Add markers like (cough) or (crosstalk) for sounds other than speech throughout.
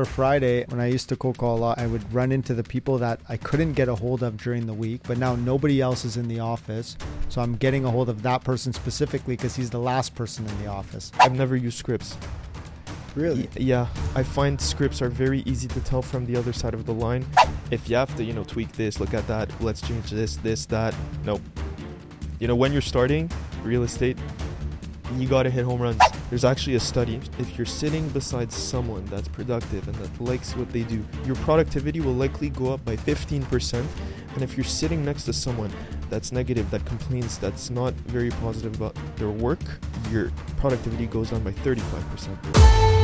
For Friday, when I used to call a lot, I would run into the people that I couldn't get a hold of during the week, but now nobody else is in the office. So I'm getting a hold of that person specifically because he's the last person in the office. I've never used scripts. Really? Yeah, I find scripts are very easy to tell from the other side of the line. If you have to, you know, tweak this, look at that, let's change this, this, that. Nope. You know, when you're starting real estate, you gotta hit home runs. There's actually a study. If you're sitting beside someone that's productive and that likes what they do, your productivity will likely go up by 15%. And if you're sitting next to someone that's negative, that complains, that's not very positive about their work, your productivity goes down by 35%.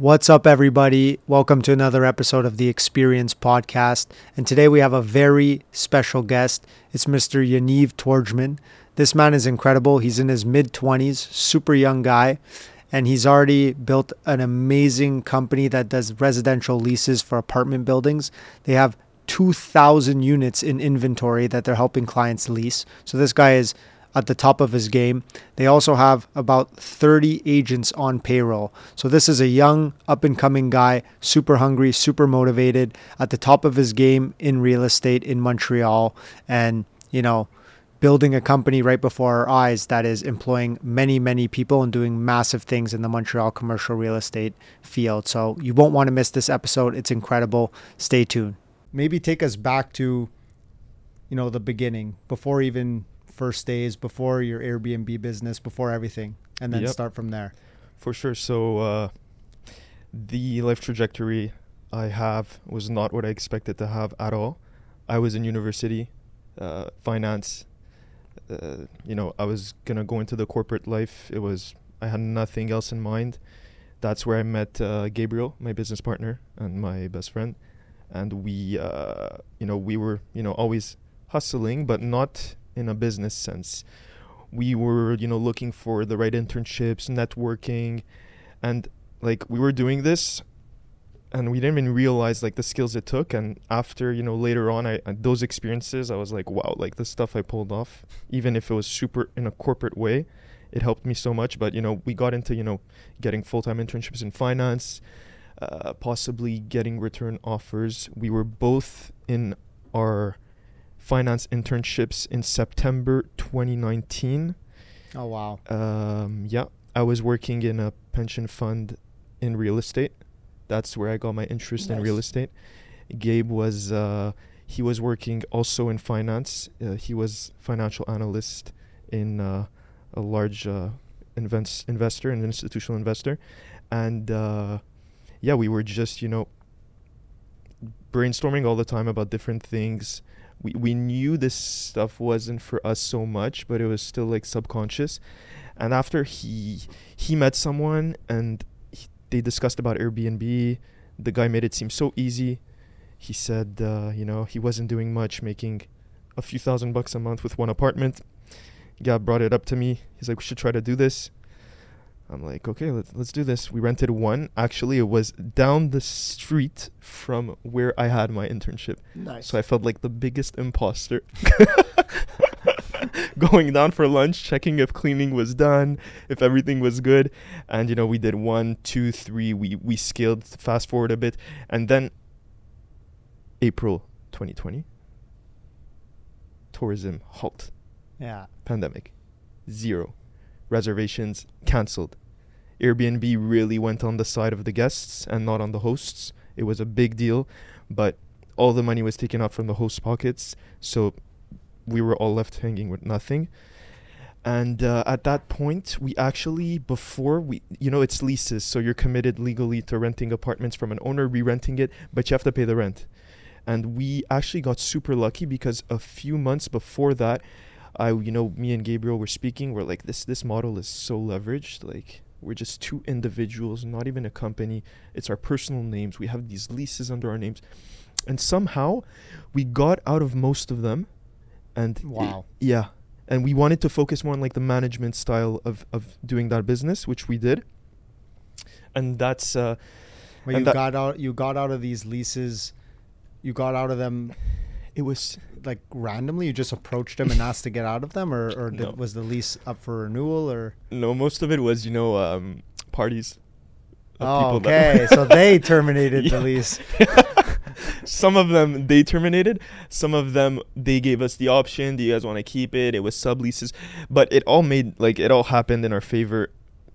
What's up, everybody? Welcome to another episode of the Xperience Podcast. And today we have a very special guest. It's Mr. Yaniv Tordjman. This man is incredible. He's in his mid 20s, super young guy, and he's already built an amazing company that does residential leases for apartment buildings. They have 2,000 units in inventory that they're helping clients lease. So this guy is at the top of his game. They also have about 30 agents on payroll. So this is a young, up and coming guy, super hungry, super motivated, at the top of his game in real estate in Montreal and, you know, building a company right before our eyes that is employing many, many people and doing massive things in the Montreal commercial real estate field. So you won't want to miss this episode. It's incredible. Stay tuned. Maybe take us back to, you know, the beginning before even First Stays, before your Airbnb business, before everything, and then Yep. start from there. For sure. So, uh, the life trajectory I have was not what I expected to have at all. I was in university, uh, finance. Uh, you know, I was gonna go into the corporate life. It was I had nothing else in mind. That's where I met uh, Gabriel, my business partner and my best friend, and we, uh, you know, we were, you know, always hustling, but not in a business sense. We were, you know, looking for the right internships, networking, and like we were doing this and we didn't even realize like the skills it took and after you know later on I, those experiences i was like wow like the stuff i pulled off even if it was super in a corporate way it helped me so much but you know we got into you know getting full-time internships in finance uh, possibly getting return offers we were both in our finance internships in september 2019 Oh wow! um, yeah, I was working in a pension fund in real estate. That's where I got my interest in real estate. Gabe was uh, he was working also in finance. Uh, he was financial analyst in uh, a large uh, invents investor, an institutional investor, and uh, yeah, we were just you know brainstorming all the time about different things. We we knew this stuff wasn't for us so much, but it was still like subconscious. And after he he met someone and he, they discussed about Airbnb, the guy made it seem so easy. He said, uh, you know, he wasn't doing much, making a few thousand bucks a month with one apartment. Guy brought it up to me. He's like, we should try to do this. I'm like, okay, let's let's do this. We rented one. Actually, it was down the street from where I had my internship. Nice. So I felt like the biggest imposter. (laughs) Going down for lunch, checking if cleaning was done, if everything was good, and you know we did one, two, three. We we scaled. Fast forward a bit, and then April 2020, tourism halt, yeah. pandemic, zero, reservations cancelled. Airbnb really went on the side of the guests and not on the hosts. It was a big deal, but all the money was taken out from the host pockets, so we were all left hanging with nothing. And uh, at that point, we actually, before we, you know, it's leases, so you're committed legally to renting apartments from an owner, re renting it, but you have to pay the rent. And we actually got super lucky because a few months before that, I, you know, me and Gabriel were speaking. We're like, this, this model is so leveraged. Like, we're just two individuals, not even a company. It's our personal names. We have these leases under our names. And somehow we got out of most of them. And Wow. yeah. And we wanted to focus more on like the management style of, of doing that business, which we did. And that's uh But And you got out. You got out of these leases you got out of them It was like randomly? You just approached them and asked to get out of them, or, or did, No. was the lease up for renewal? Or no, most of it was you know um, parties. of oh, people that- okay, so they (laughs) terminated the lease. (laughs) some of them they terminated some of them they gave us the option do you guys want to keep it it was subleases but it all made like it all happened in our favor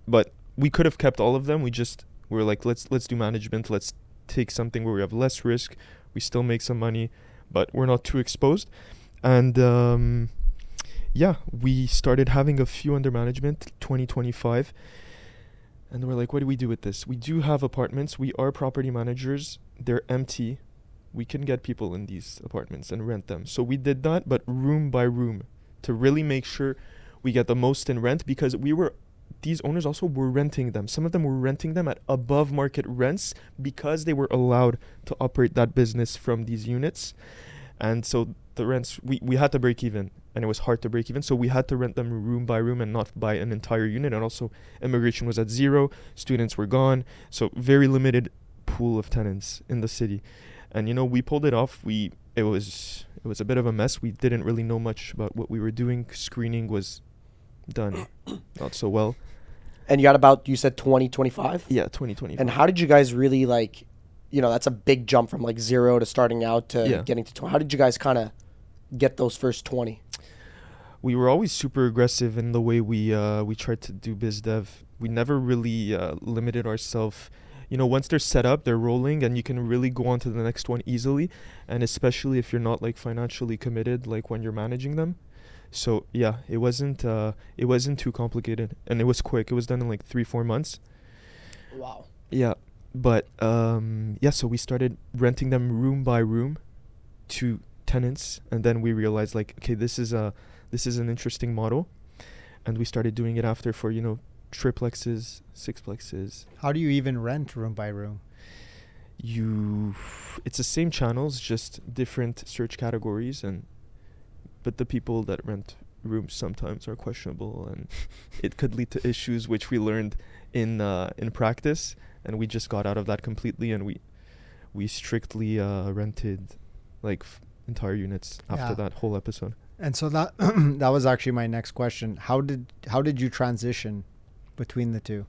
but we could have kept all of them we just were like let's let's do management let's take something where we have less risk we still make some money but we're not too exposed. And um yeah we started having a few under management 2025 and we're like what do we do with this? We do have apartments. We are property managers. They're empty. We can get people in these apartments and rent them. So we did that, but room by room to really make sure we get the most in rent because we were these owners also were renting them. Some of them were renting them at above market rents because they were allowed to operate that business from these units. And so the rents we, we had to break even and it was hard to break even. So we had to rent them room by room and not by an entire unit. And also immigration was at zero, students were gone. So very limited pool of tenants in the city and you know we pulled it off we it was it was a bit of a mess we didn't really know much about what we were doing screening was done (clears throat) not so well And you got about you said 20, 25? yeah 2020 And how did you guys really like, you know, that's a big jump from like zero to starting out to Yeah. getting to 20. How did you guys kind of get those first 20? we were always super aggressive in the way we uh, we tried to do biz dev. We never really uh, limited ourselves. You know, once they're set up, they're rolling, and you can really go on to the next one easily. And especially if you're not like financially committed, like when you're managing them. So yeah, it wasn't uh, it wasn't too complicated, and it was quick. It was done in like three four months. Wow. Yeah, but um, yeah, so we started renting them room by room to tenants, and then we realized like, okay, this is a this is an interesting model, and we started doing it after for you know triplexes, sixplexes. How do you even rent room by room? You, it's the same channels, just different search categories, and but the people that rent rooms sometimes are questionable, and (laughs) it could lead to issues, which we learned in uh, in practice, and we just got out of that completely, and we we strictly uh, rented like f- entire units after Yeah. that whole episode. And so that (clears throat) that was actually my next question. How did how did you transition between the two?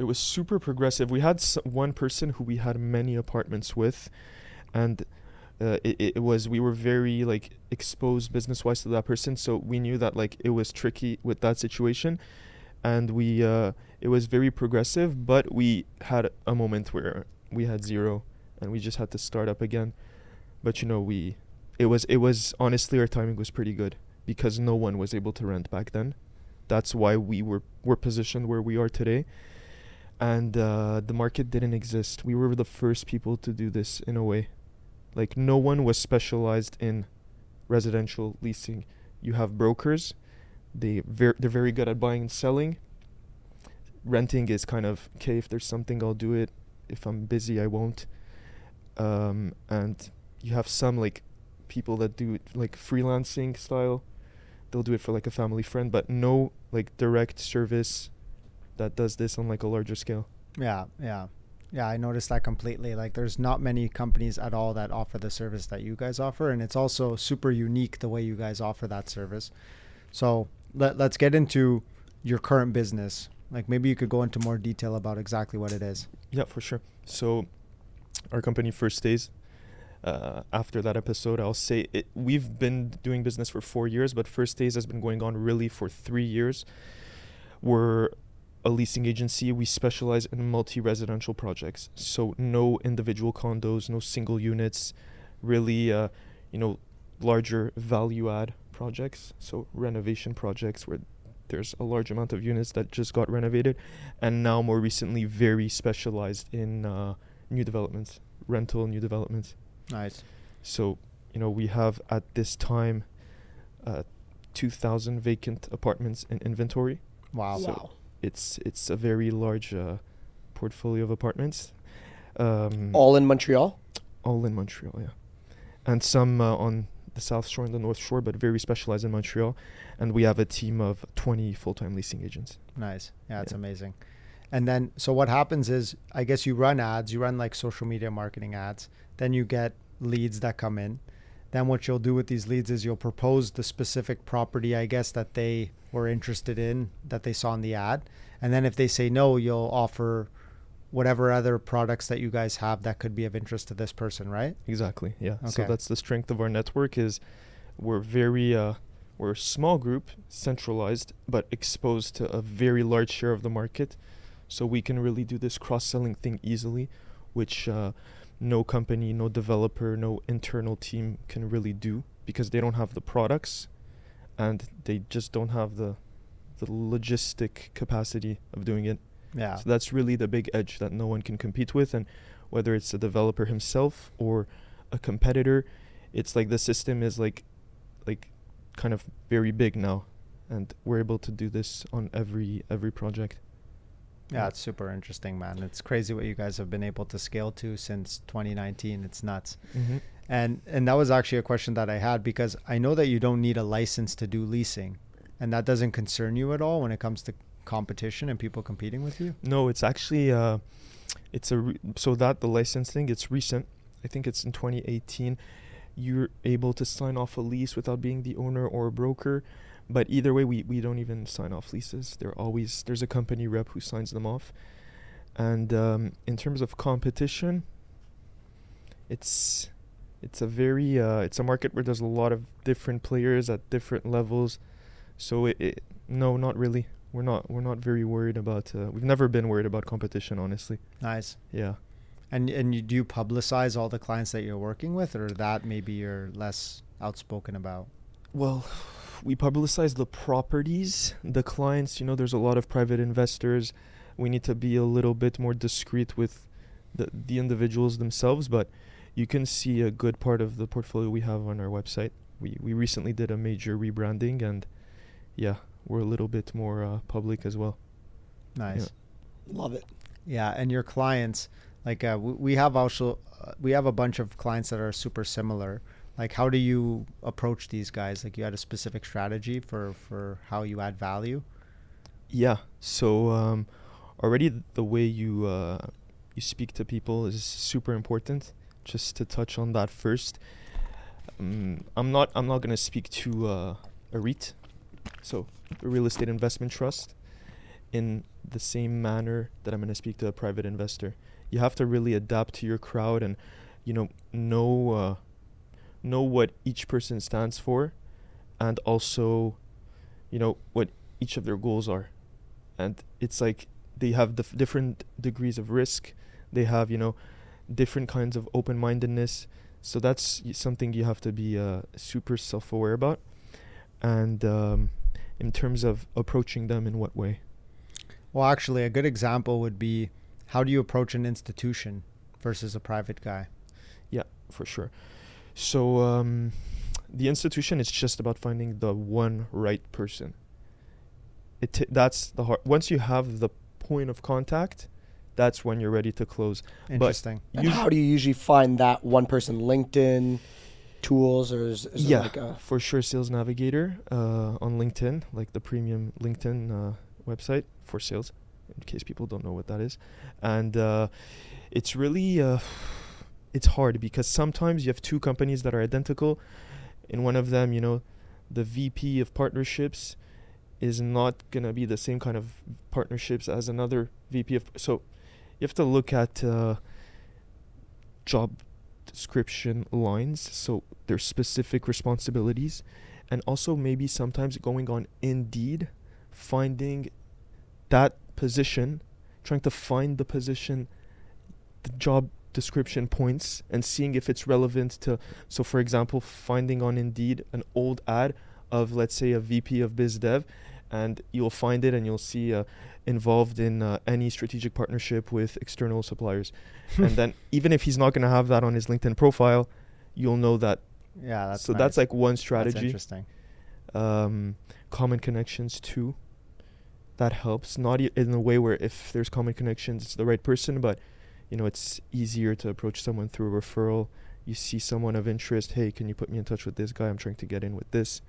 It was super progressive. We had s- one person who we had many apartments with, and uh, it, it was we were very like exposed business wise to that person, so we knew that like it was tricky with that situation, and we uh, it was very progressive. But we had a moment where we had zero, and we just had to start up again. But you know we, it was it was honestly our timing was pretty good because no one was able to rent back then. That's why we were were positioned where we are today and uh, the market didn't exist. We were the first people to do this in a way. Like no one was specialized in residential leasing. You have brokers; they ver- they're very good at buying and selling. Renting is kind of okay. If there's something, I'll do it. If I'm busy, I won't. Um, and you have some like people that do it like freelancing style. They'll do it for like a family friend, but no like direct service that does this on like a larger scale. Yeah, yeah. Yeah, I noticed that completely. Like there's not many companies at all that offer the service that you guys offer and it's also super unique the way you guys offer that service. So, let, let's get into your current business. Like maybe you could go into more detail about exactly what it is. Yeah, for sure. So, our company First Stays. Uh, after that episode, I'll say it, we've been doing business for four years, but First Stays has been going on really for three years. We're a leasing agency. We specialize in multi-residential projects, so no individual condos, no single units, really, uh, you know, larger value-add projects. So renovation projects where there's a large amount of units that just got renovated, and now more recently, very specialized in uh, new developments, rental new developments. Nice. So, you know, we have at this time uh, 2,000 vacant apartments in inventory. Wow. So- wow. It's it's a very large uh, portfolio of apartments. Um, All in Montreal? all in Montreal, yeah, and some uh, on the South Shore and the North Shore, but very specialized in Montreal. And we have a team of 20 full-time leasing agents. Nice. Yeah, it's Yeah. amazing. And then, so what happens is, I guess you run ads, you run like social media marketing ads. Then you get leads that come in. Then what you'll do with these leads is you'll propose the specific property, I guess, that they were interested in, that they saw in the ad. And then if they say no, you'll offer whatever other products that you guys have that could be of interest to this person, right? Exactly. Yeah. okay. So that's the strength of our network is we're very uh, we're a small group, centralized, but exposed to a very large share of the market. So we can really do this cross-selling thing easily, which uh, no company, no developer, no internal team can really do because they don't have the products, and they just don't have the the logistic capacity of doing it. Yeah. So that's really the big edge that no one can compete with. And whether it's the developer himself or a competitor, it's like the system is like, like, kind of very big now, and we're able to do this on every every project. Yeah, it's super interesting, man. It's crazy what you guys have been able to scale to since 2019. It's nuts. Mm-hmm. And and that was actually a question that I had because I know that you don't need a license to do leasing, and that doesn't concern you at all when it comes to competition and people competing with you. No, it's actually uh, it's a re- so that the licensing it's recent. I think it's in 2018. You're able to sign off a lease without being the owner or a broker, but either way, we, we don't even sign off leases. They're always there's a company rep who signs them off. And um, in terms of competition, it's it's a very uh, it's a market where there's a lot of different players at different levels. So it, it no, not really. We're not we're not very worried about. Uh, we've never been worried about competition, honestly. Nice. Yeah. And and you, do you publicize all the clients that you're working with, or that maybe you're less outspoken about? Well, we publicize the properties, the clients. You know, there's a lot of private investors. We need to be a little bit more discreet with the the individuals themselves, but you can see a good part of the portfolio we have on our website. We we recently did a major rebranding, and yeah, we're a little bit more uh, public as well. Nice. Love it. Yeah, and your clients, like uh, we, we have also uh, we have a bunch of clients that are super similar. Like, how do you approach these guys? Like, you had a specific strategy for for how you add value. Yeah. So um, already the way you uh, you speak to people is super important. Just to touch on that first, um, I'm not I'm not gonna speak to uh, a REIT, so a real estate investment trust, in the same manner that I'm gonna speak to a private investor. You have to really adapt to your crowd and, you know, know uh, know what each person stands for, and also, you know, what each of their goals are. And it's like they have dif- different degrees of risk. They have you know different kinds of open-mindedness. So that's something you have to be uh, super self-aware about and um, in terms of approaching them in what way? Well, actually, a good example would be how do you approach an institution versus a private guy? Yeah, for sure so um, the institution is just about finding the one right person it t- that's the hard once you have the point of contact that's when you're ready to close Interesting. And how do you usually find that one person? LinkedIn, tools, or is, is yeah, like a for sure. Sales Navigator uh, on LinkedIn, like the premium LinkedIn uh, website for sales, in case people don't know what that is, and uh, it's really uh, it's hard because sometimes you have two companies that are identical. In one of them, you know, the VP of partnerships is not gonna be the same kind of partnerships as another VP of. So you have to look at uh, job description lines. So their specific responsibilities, and also maybe sometimes going on Indeed, finding that position, trying to find the position, the job description points, and seeing if it's relevant to. So, for example, finding on Indeed an old ad of, let's say, a VP of Biz Dev, and you'll find it and you'll see uh, involved in uh, any strategic partnership with external suppliers. (laughs) and then, even if he's not going to have that on his LinkedIn profile, you'll know that Yeah, that's so nice. that's like one That's strategy. interesting. Um, common connections too. That helps. Not in a way where if there's common connections, it's the right person, but you know it's easier to approach someone through a referral. You see someone of interest. Hey, can you put me in touch with this guy? I'm trying to get in with this.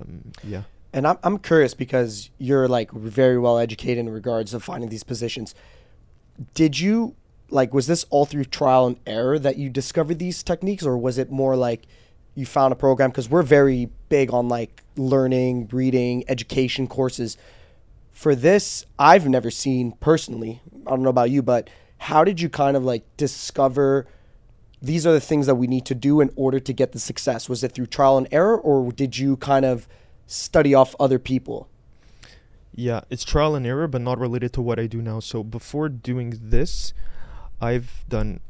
Um, yeah. And I'm I'm curious because you're like very well educated in regards of finding these positions. Did you like was this all through trial and error that you discovered these techniques or was it more like you found a program because we're very big on like learning reading education courses for this i've never seen personally i don't know about you but how did you kind of like discover these are the things that we need to do in order to get the success was it through trial and error or did you kind of study off other people Yeah, it's trial and error, but not related to what I do now. So before doing this, I've done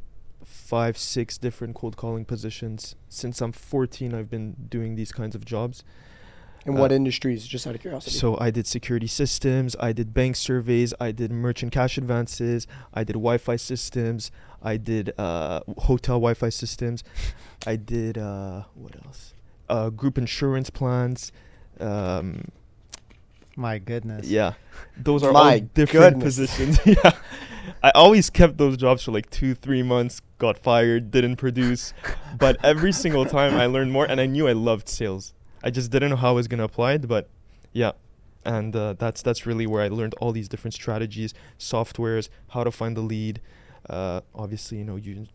five, six different cold calling positions. Since I'm 14, I've been doing these kinds of jobs. In what Uh, industries just out of curiosity So I did security systems, I did bank surveys, I did merchant cash advances, I did Wi-Fi systems, I did uh, hotel Wi-Fi systems, (laughs) I did uh, what else? Uh, group insurance plans. Um, My goodness. yeah, those are My all different goodness. positions. (laughs) yeah, I always kept those jobs for like two, three months. Got fired, didn't produce, but every single time I learned more, and I knew I loved sales. I just didn't know how I was gonna apply it, but yeah, and uh, that's that's really where I learned all these different strategies, softwares, how to find the lead. Uh, obviously, you know, you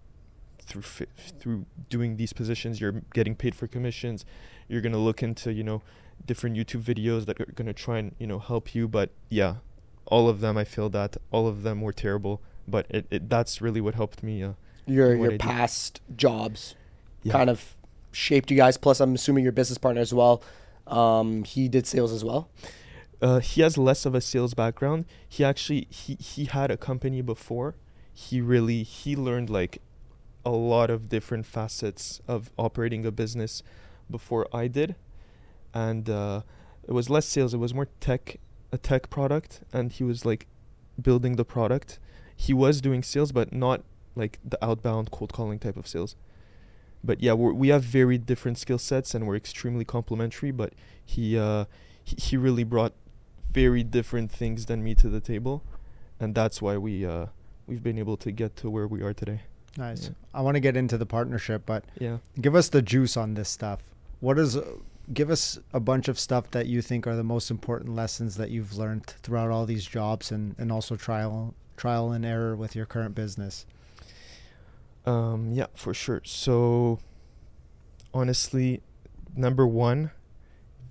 through fi- through doing these positions, you're getting paid for commissions. You're gonna look into you know different YouTube videos that are gonna try and you know help you. But yeah, all of them I feel that all of them were terrible. But it, it that's really what helped me. Uh, your your I past jobs yeah. kind of shaped you guys. Plus, I'm assuming your business partner as well. Um, he did sales as well. uh, he has less of a sales background. He actually he he had a company before. He really he learned like a lot of different facets of operating a business before I did, and uh, it was less sales. It was more tech, a tech product, and he was like building the product. He was doing sales, but not like the outbound cold calling type of sales. But yeah, we're, we have very different skill sets, and we're extremely complementary. But he uh, he, he really brought very different things than me to the table, and that's why we uh, we've been able to get to where we are today. Nice. Yeah. I want to get into the partnership, but Yeah. give us the juice on this stuff. What is uh, give us a bunch of stuff that you think are the most important lessons that you've learned throughout all these jobs and and also trial trial and error with your current business. Um, yeah, for sure. So, honestly, number one,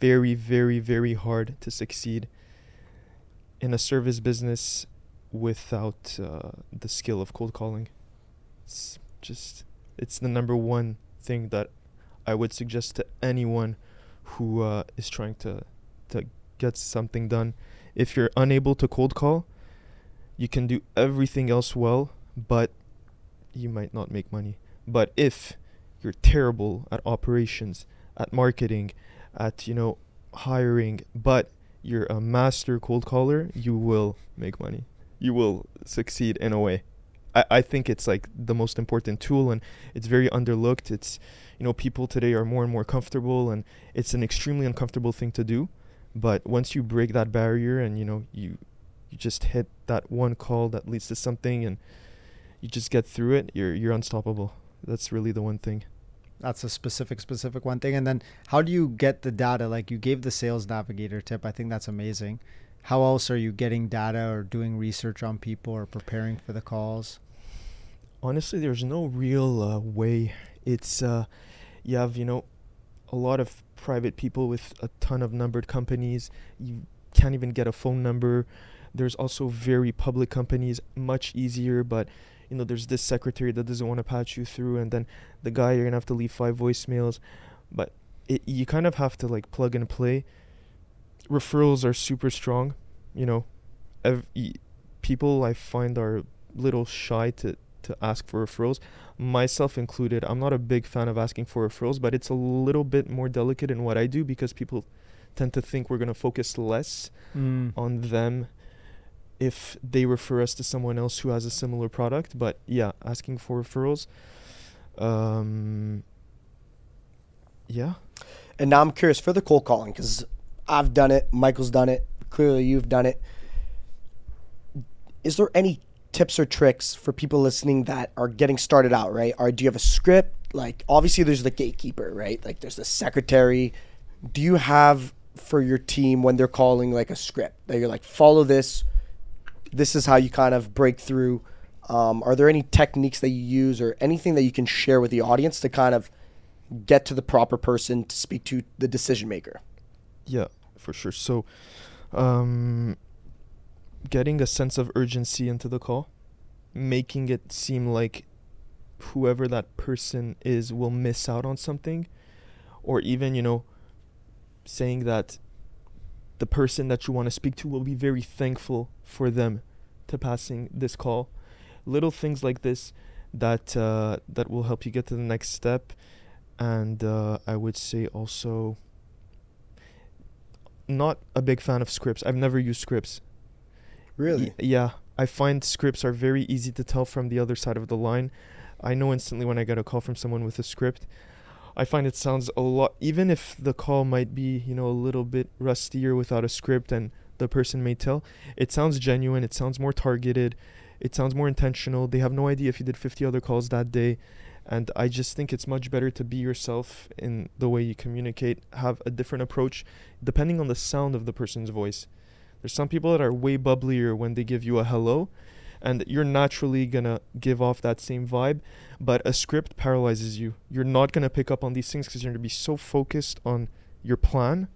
very, very, very hard to succeed in a service business without uh, the skill of cold calling. It's just, it's the number one thing that I would suggest to anyone who uh, is trying to to get something done. If you're unable to cold call, you can do everything else well, but you might not make money. But if you're terrible at operations, at marketing, at you know hiring, but you're a master cold caller, you will make money. You will succeed in a way. I, I think it's like the most important tool and it's very underlooked. It's you know, people today are more and more comfortable and it's an extremely uncomfortable thing to do. But once you break that barrier and you know, you you just hit that one call that leads to something and you just get through it, you're you're unstoppable. That's really the one thing. That's a specific specific one thing. And then how do you get the data? Like you gave the sales navigator tip. I think that's amazing. How else are you getting data or doing research on people or preparing for the calls? honestly there's no real uh, way it's uh you have you know a lot of private people with a ton of numbered companies you can't even get a phone number there's also very public companies much easier but you know there's this secretary that doesn't want to patch you through and then the guy you're gonna have to leave five voicemails but it, you kind of have to like plug and play referrals are super strong you know ev- people i find are little shy to to ask for referrals, myself included. I'm not a big fan of asking for referrals, but it's a little bit more delicate in what I do because people tend to think we're going to focus less Mm. on them if they refer us to someone else who has a similar product. But yeah, asking for referrals. Um, yeah. And now I'm curious for the cold calling because I've done it. Michael's done it. Clearly, you've done it. Is there any tips or tricks for people listening that are getting started out? Right? Or do you have a script? Like, obviously, there's the gatekeeper, right? Like, there's the secretary. Do you have for your team when they're calling like a script that you're like, follow this? This is how you kind of break through. Um, are there any techniques that you use or anything that you can share with the audience to kind of get to the proper person to speak to the decision maker? Yeah, for sure. So, um, getting a sense of urgency into the call, making it seem like whoever that person is will miss out on something, or even, you know, saying that the person that you want to speak to will be very thankful for them to passing this call. Little things like this that uh, that will help you get to the next step, and uh, I would say also not a big fan of scripts. I've never used scripts. Really? Y- yeah, I find scripts are very easy to tell from the other side of the line. I know instantly when I get a call from someone with a script. I find it sounds a lot, even if the call might be, you know, a little bit rustier without a script and the person may tell, it sounds genuine, it sounds more targeted, it sounds more intentional. They have no idea if you did 50 other calls that day. And I just think it's much better to be yourself in the way you communicate, have a different approach depending on the sound of the person's voice. There's some people that are way bubblier when they give you a hello, and you're naturally gonna give off that same vibe. But a script paralyzes you. You're not gonna pick up on these things because you're gonna be so focused on your plan,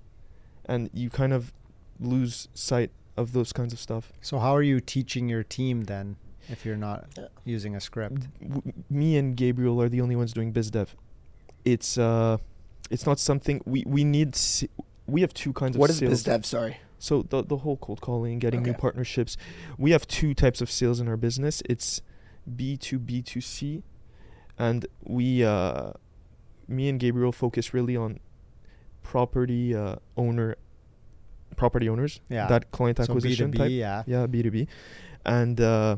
and you kind of lose sight of those kinds of stuff. So how are you teaching your team then if you're not Yeah. using a script? W- me and Gabriel are the only ones doing biz dev. It's uh, it's not something we we need. s we have two kinds What of what is sales. biz dev? Sorry. So the the whole cold calling, getting new partnerships. We have two types of sales in our business. It's B two B two C, and we uh, me and Gabriel focus really on property uh, owner, property owners. Yeah. That client so acquisition B2B, type. yeah. Yeah, B two B, and uh,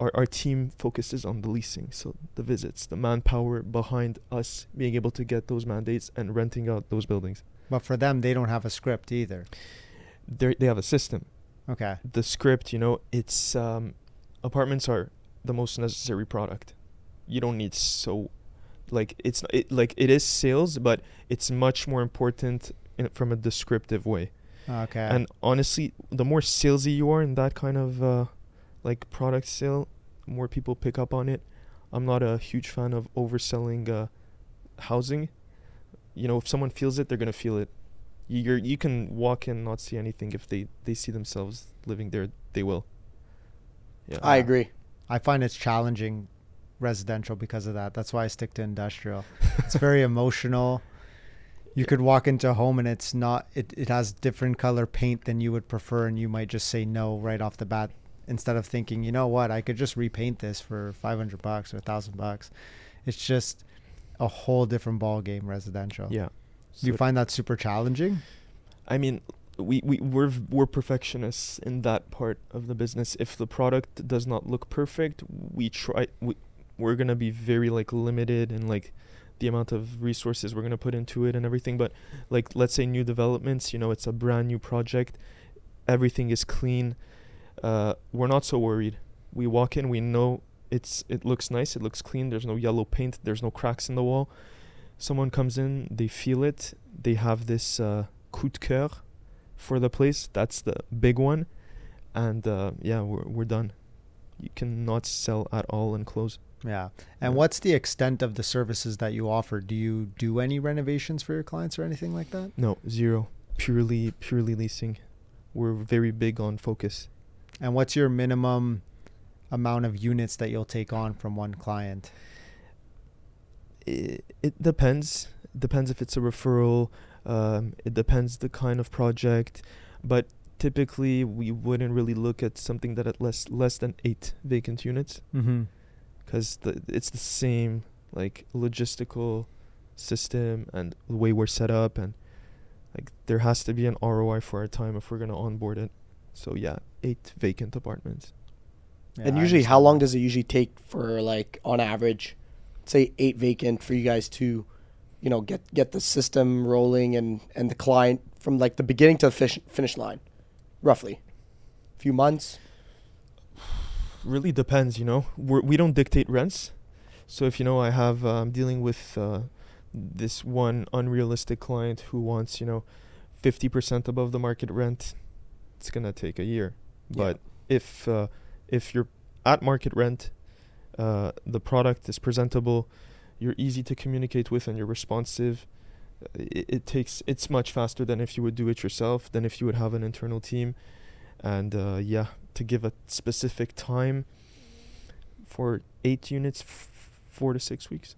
our our team focuses on the leasing, so the visits, the manpower behind us being able to get those mandates and renting out those buildings. But for them, they don't have a script either. They they have a system. Okay. the script, you know, it's um, apartments are the most necessary product. You don't need so, like it's it like it is sales, but it's much more important in, from a descriptive way. Okay. And honestly, the more salesy you are in that kind of uh, like product sale, more people pick up on it. I'm not a huge fan of overselling uh, housing. You know, if someone feels it, they're gonna feel it. You- You're you can walk in not see anything if they they see themselves living there, they will. Yeah. I agree. I find it's challenging residential because of that. That's why I stick to industrial. it's very (laughs) emotional. You could walk into a home and it's not it, it has different color paint than you would prefer and you might just say no right off the bat instead of thinking, you know what, I could just repaint this for 500 bucks or 1000 bucks. It's just a whole different ball game residential. Yeah. Do you find that super challenging? I mean, we, we we're we're perfectionists in that part of the business. If the product does not look perfect, we try we we're gonna be very like limited in like the amount of resources we're gonna put into it and everything. But like let's say new developments, you know, it's a brand new project, everything is clean. Uh, we're not so worried. We walk in, we know it's it looks nice, it looks clean. There's no yellow paint, there's no cracks in the wall. Someone comes in, they feel it, they have this uh, coup de cœur for the place. That's the big one, and uh, yeah, we're we're done. You cannot sell at all and close. Yeah. And Yeah. what's the extent of the services that you offer? Do you do any renovations for your clients or anything like that? No, zero. Purely purely leasing. We're very big on focus. And what's your minimum amount of units that you'll take on from one client? It, it depends. Depends if it's a referral. Um, it depends the kind of project, but typically we wouldn't really look at something that at less less than eight vacant units. Mm-hmm. because the, it's the same like logistical system and the way we're set up and like there has to be an ROI for our time if we're gonna onboard it. So yeah, eight vacant apartments. and usually, how long does it usually take for like on average, say eight vacant for you guys to, you know, get get the system rolling and and the client from like the beginning to the fish, finish line, roughly, a few months. Really depends, you know. We're, we don't dictate rents. So if you know I have uh, I'm dealing with uh, this one unrealistic client who wants you know, fifty percent above the market rent, it's gonna take a year. Yeah. But if uh, if you're at market rent, Uh, the product is presentable. You're easy to communicate with, and you're responsive. Uh, It, it takes it's much faster than if you would do it yourself, than if you would have an internal team, and uh, yeah, to give a specific time for eight units, f- four to six weeks.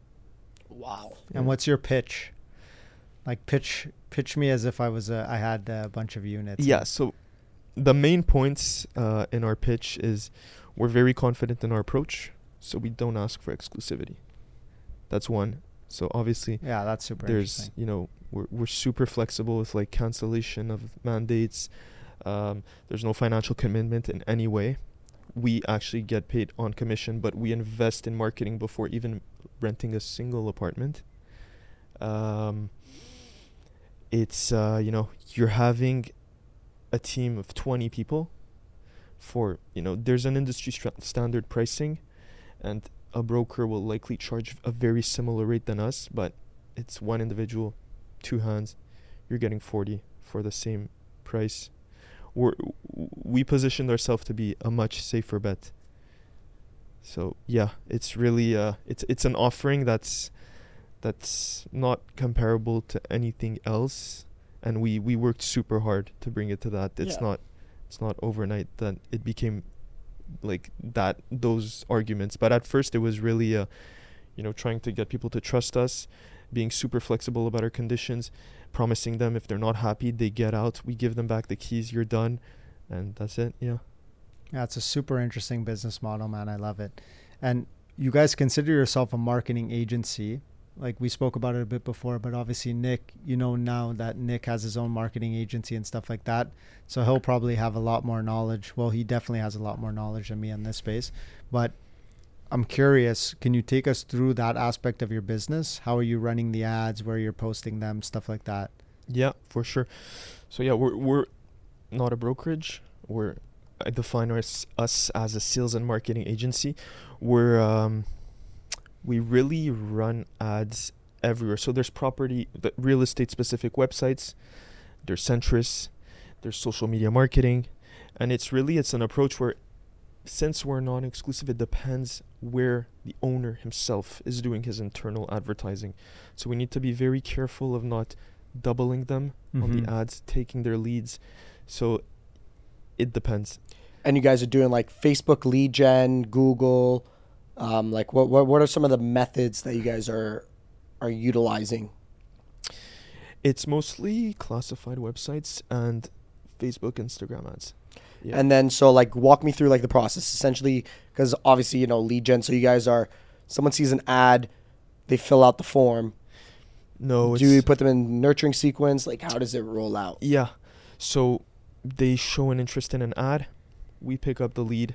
Wow. And what's your pitch? Like pitch pitch me as if I was a I had a bunch of units. Yeah. So the main points uh, in our pitch is we're very confident in our approach, so we don't ask for exclusivity. That's one. So obviously Yeah, that's super there's you know we're we're super flexible with like cancellation of mandates. Um, there's no financial commitment in any way. We actually get paid on commission, but we invest in marketing before even renting a single apartment. Um, it's uh, you know you're having a team of 20 people for you know there's an industry stra- standard pricing and a broker will likely charge a very similar rate than us but it's one individual two hands you're getting 40 for the same price. We're, we positioned ourselves to be a much safer bet. So yeah it's really uh it's it's an offering that's that's not comparable to anything else and we we worked super hard to bring it to that. It's Yeah. not it's not overnight that it became like that those arguments but at first it was really uh you know trying to get people to trust us being super flexible about our conditions promising them if they're not happy they get out we give them back the keys you're done and that's it yeah it's a super interesting business model, man. I love it. And you guys consider yourself a marketing agency. Like we spoke about it a bit before, but obviously Nick, you know now that Nick has his own marketing agency and stuff like that. So he'll probably have a lot more knowledge. Well, he definitely has a lot more knowledge than me in this space. But I'm curious, can you take us through that aspect of your business? How are you running the ads, where you're posting them, stuff like that? Yeah, for sure. So yeah, we're we're not a brokerage. We're I define us us as a sales and marketing agency. We're um, we really run ads everywhere. So there's property, the real estate specific websites. There's Centris. There's social media marketing, and it's really it's an approach where, since we're non-exclusive, it depends where the owner himself is doing his internal advertising. So we need to be very careful of not doubling them on Mhm. the ads, taking their leads. So it depends. And you guys are doing like Facebook lead gen, Google. Um, like what, what what are some of the methods that you guys are are utilizing? It's mostly classified websites and Facebook, Instagram ads. Yeah. And then so like walk me through like the process essentially because obviously you know lead gen. So you guys are someone sees an ad, they fill out the form. no, Do you put them in nurturing sequence? Like how does it roll out? yeah. So they show an interest in an ad. We pick up the lead,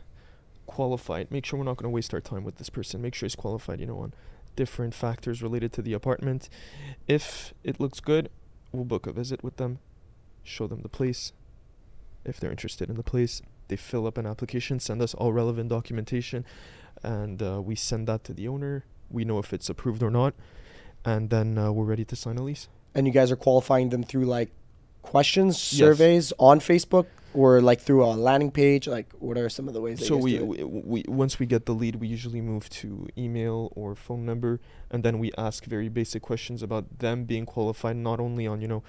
qualify it. Make sure we're not going to waste our time with this person. Make sure he's qualified. You know, on different factors related to the apartment. If it looks good, we'll book a visit with them, show them the place. If they're interested in the place, they fill up an application, send us all relevant documentation, and uh, we send that to the owner. We know if it's approved or not, and then uh, we're ready to sign a lease. And you guys are qualifying them through like questions, Yes. surveys on Facebook, or like through a landing page. Like what are some of the ways? That So we, do it? we we once we get the lead, we usually move to email or phone number, and then we ask very basic questions about them being qualified, not only on you know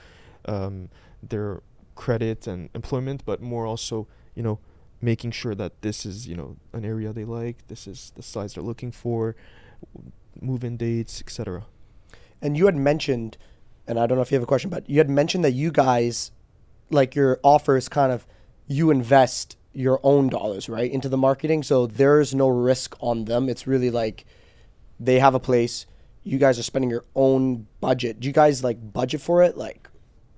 um, their credit and employment, but more also you know making sure that this is you know an area they like, this is the size they're looking for, move-in dates, etc. And you had mentioned, and I don't know if you have a question, but you had mentioned that you guys, like your offer is kind of, you invest your own dollars, right, into the marketing. So there's no risk on them. It's really like they have a place. You guys are spending your own budget. Do you guys like budget for it? Like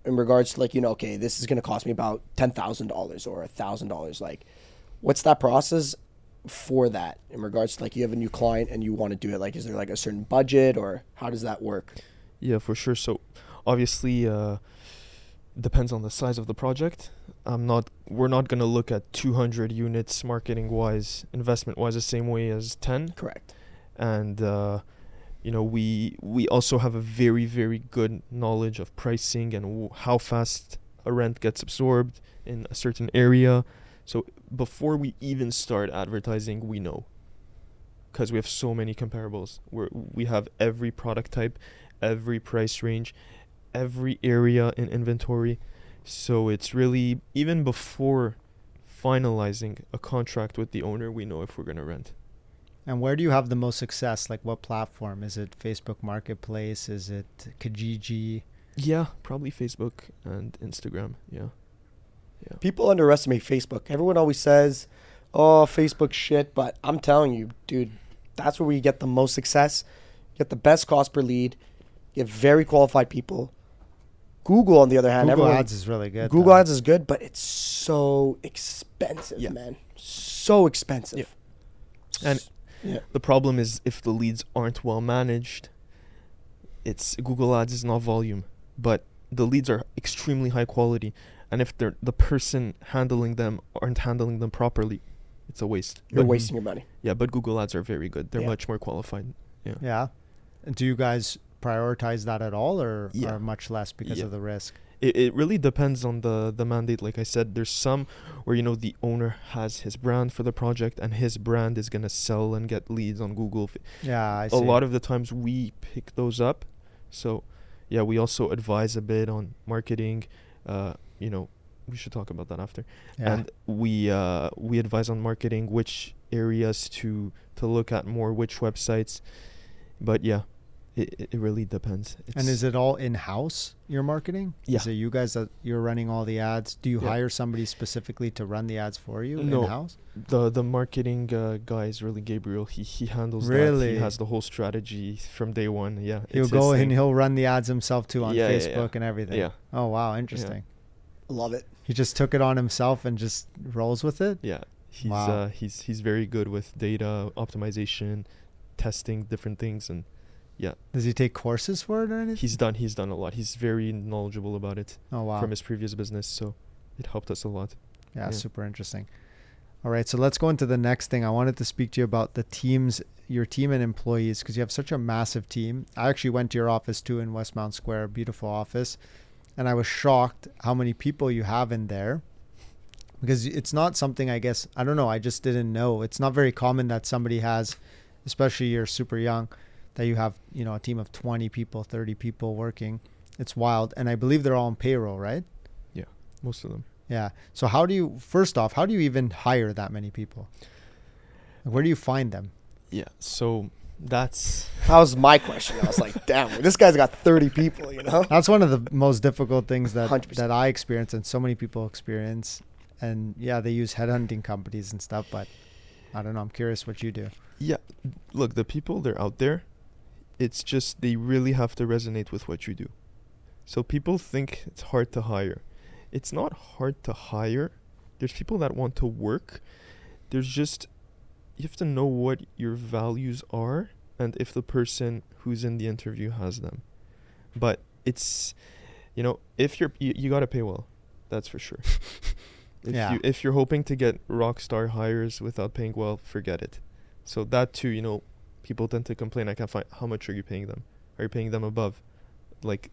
in regards to like, you know, okay, this is going to cost me about $10,000 or $1,000. Like, what's that process? for that in regards to like you have a new client and you want to do it like is there like a certain budget or how does that work Yeah, for sure. So obviously uh depends on the size of the project. I'm not we're not going to look at 200 units marketing wise, investment wise the same way as 10 correct and uh you know, we we also have a very very good knowledge of pricing and w- how fast a rent gets absorbed in a certain area. So before we even start advertising, we know because we have so many comparables. We we have every product type, every price range, every area in inventory. So it's really even before finalizing a contract with the owner, we know if we're gonna rent. And where do you have the most success? Like what platform? Is it Facebook Marketplace? Is it Kijiji? Yeah, probably Facebook and Instagram. Yeah. Yeah. People underestimate Facebook. Everyone always says, "Oh, Facebook shit," but I'm telling you, dude, that's where we get the most success. Get the best cost per lead. Get very qualified people. Google, on the other hand, Google everyone, Ads is really good. Google though. Ads is good, but it's so expensive, Yeah. man. So expensive. And yeah. The problem is if the leads aren't well managed, it's Google Ads is not volume, but the leads are extremely high quality, and if they're the person handling them aren't handling them properly, it's a waste. you're But- wasting your money. Yeah, but Google Ads are very good. They're Yeah. much more qualified. Yeah. Yeah. And do you guys prioritize that at all or, Yeah. or much less because Yeah. of the risk? It, it really depends on the the mandate. Like I said, there's some where you know the owner has his brand for the project, and his brand is gonna sell and get leads on Google. Yeah, I a see. A lot of the times we pick those up. So, yeah, we also advise a bit on marketing. Uh, you know, we should talk about that after. yeah. And we uh, we advise on marketing, which areas to to look at more, which websites. But yeah, it it it really depends. And is it all in house your marketing? Yeah. Is it you guys that you're running all the ads? Do you Yeah. hire somebody specifically to run the ads for you No. in house? the the marketing uh, guy is really Gabriel. He he handles that. Really? He has the whole strategy from day one. Yeah, He'll go and he'll run the ads himself too on Yeah, yeah, yeah. Facebook and everything. Yeah, Oh wow, interesting. Love it. He just took it on himself and just rolls with it. yeah. He's Wow. uh he's he's very good with data optimization, testing different things, and Does he take courses for it or anything? he's done he's done a lot. He's very knowledgeable about it oh wow. from his previous business, so it helped us a lot. Yeah, Yeah. super interesting. All right, so let's go into the next thing. I wanted to speak to you about the teams, your team and employees, because you have such a massive team. I actually went to your office too in Westmount Square, beautiful office, and I was shocked how many people you have in there. Because it's not something I guess I don't know. I just didn't know. It's not very common that somebody has, especially you're super young, that you have you know a team of 20 people, 30 people working. It's wild, and I believe they're all on payroll, right? Yeah. Most of them. Yeah. So how do you first off, how do you even hire that many people? Where do you find them? Yeah. So that's (laughs) That was my question. I was like, (laughs) damn, this guy's got 30 people, you know? That's one of the most difficult things that 100%. that I experience and so many people experience. And yeah, they use headhunting companies and stuff, but I don't know. I'm curious what you do. yeah. Look, the people they're out there. It's just they really have to resonate with what you do. So people think it's hard to hire. It's not hard to hire. There's people that want to work. There's just you have to know what your values are and if the person who's in the interview has them. But it's you know, if you're you, you got to pay well. That's for sure. (laughs) if Yeah. you if you're hoping to get rock star hires without paying well, forget it. So that too, you know, people tend to complain I can't find how much are you paying them? Are you paying them above like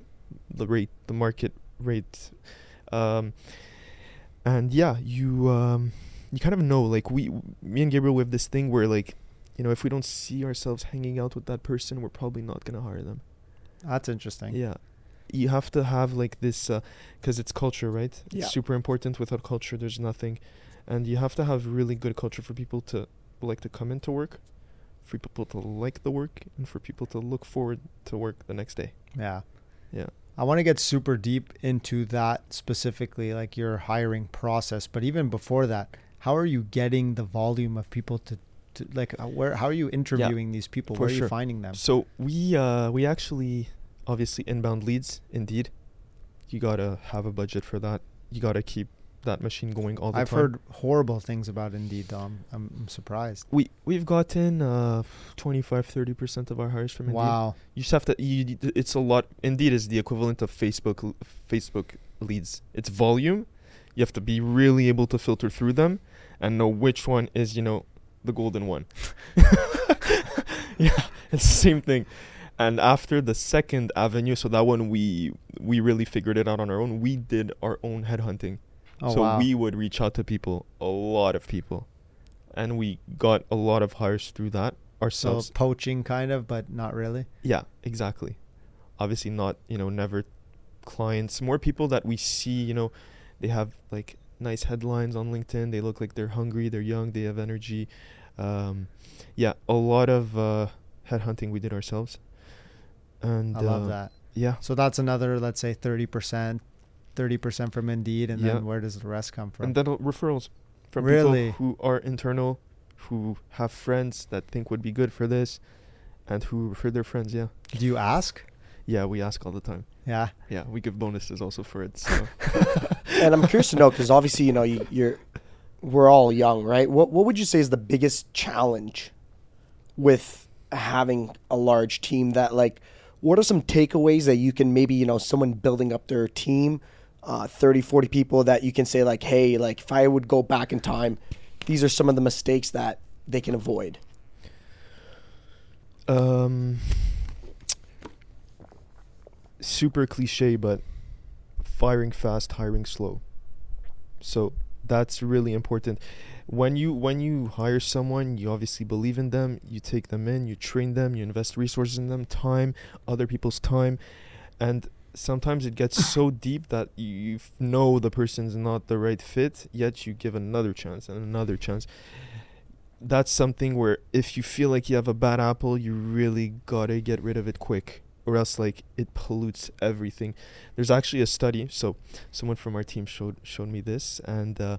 the rate, the market rate? Um and yeah, you um you kind of know like we me and Gabriel we have this thing where like you know if we don't see ourselves hanging out with that person, we're probably not going to hire them. That's interesting. Yeah. You have to have like this because it's culture, right? Yeah. It's super important. Without culture, there's nothing. And you have to have really good culture for people to like to come into work, for people to like the work, and for people to look forward to work the next day. Yeah. Yeah. I want to get super deep into that specifically, like your hiring process. But even before that, how are you getting the volume of people to, to like, uh, where, how are you interviewing these people? Where are you finding them? So we uh we actually obviously inbound leads, Indeed. You gotta have a budget for that. You gotta keep that machine going all the time. I've heard horrible things about Indeed, Dom. I'm, I'm surprised. we we've gotten uh 25 30% of our hires from Indeed. Wow. You just have to. You, it's a lot. Indeed, is the equivalent of Facebook. Facebook leads. It's volume. You have to be really able to filter through them and know which one is, you know, the golden one. (laughs) (laughs) yeah, it's the same thing. And after the second avenue, so that one we we really figured it out on our own. We did our own headhunting. Oh, so wow. we would reach out to people, a lot of people, and we got a lot of hires through that So ourselves. poaching kind of, but not really. Yeah, exactly. Obviously, not you know never clients. More people that we see, you know, they have like nice headlines on LinkedIn. They look like they're hungry, they're young, they have energy. Um, yeah, a lot of uh, headhunting we did ourselves. And I love uh, that. Yeah, So that's another, let's say, thirty percent, thirty percent from Indeed, and Yeah. then where does the rest come from? and then uh, referrals from Really? people who are internal, who have friends that think would be good for this, and who refer their friends. Yeah, Do you ask? yeah, we ask all the time. Yeah. Yeah, we give bonuses also for it. So (laughs) and I'm curious to know because obviously you know you, you're we're all young, right? What what would you say is the biggest challenge with having a large team? That like, what are some takeaways that you can maybe you know someone building up their team, uh, 30, 40 people that you can say like, hey, like if I would go back in time, these are some of the mistakes that they can avoid. Um, super cliche, but firing fast, hiring slow. So that's really important. When you when you hire someone, you obviously believe in them. You take them in, you train them, you invest resources in them, time, other people's time, and sometimes it gets so deep that you know the person's not the right fit. Yet you give another chance and another chance that's something where if you feel like you have a bad apple, you really gotta get rid of it quick, or else like it pollutes everything. There's actually a study, so someone from our team showed showed me this, and uh,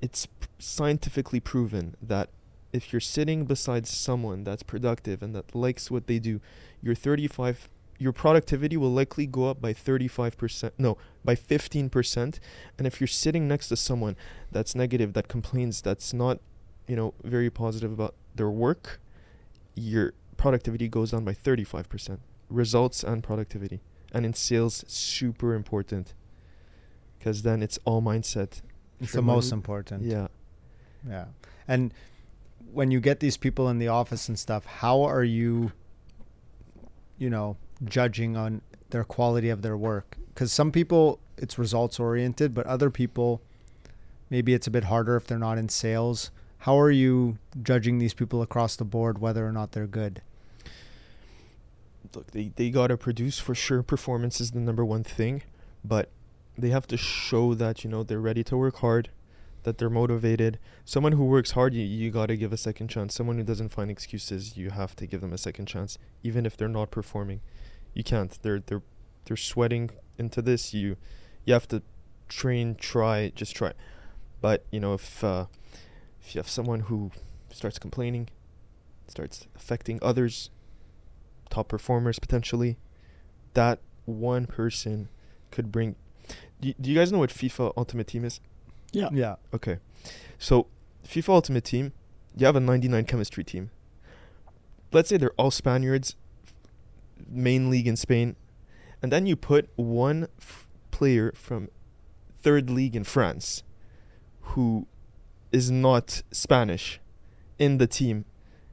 it's p- scientifically proven that if you're sitting beside someone that's productive and that likes what they do, your 35 your productivity will likely go up by 35%, no, by 15%. And if you're sitting next to someone that's negative, that complains, that's not you know, very positive about their work, your productivity goes down by 35%. Results and productivity. And in sales, super important. Because then it's all mindset. It's the most important. Yeah. Yeah. And when you get these people in the office and stuff, how are you, you know, judging on their quality of their work? Because some people, it's results oriented, but other people, maybe it's a bit harder if they're not in sales. How are you judging these people across the board whether or not they're good? Look, they, they got to produce for sure. Performance is the number one thing. But they have to show that, you know, they're ready to work hard, that they're motivated. Someone who works hard, you, you got to give a second chance. Someone who doesn't find excuses, you have to give them a second chance, even if they're not performing. You can't. They're they're they're sweating into this. You you have to train, try, just try. But you know, if uh, if you have someone who starts complaining, starts affecting others, top performers potentially, that one person could bring. Do, do you guys know what FIFA Ultimate Team is? Yeah. Yeah. Okay. So, FIFA Ultimate Team, you have a 99 chemistry team. Let's say they're all Spaniards, main league in Spain, and then you put one f- player from third league in France who is not Spanish in the team.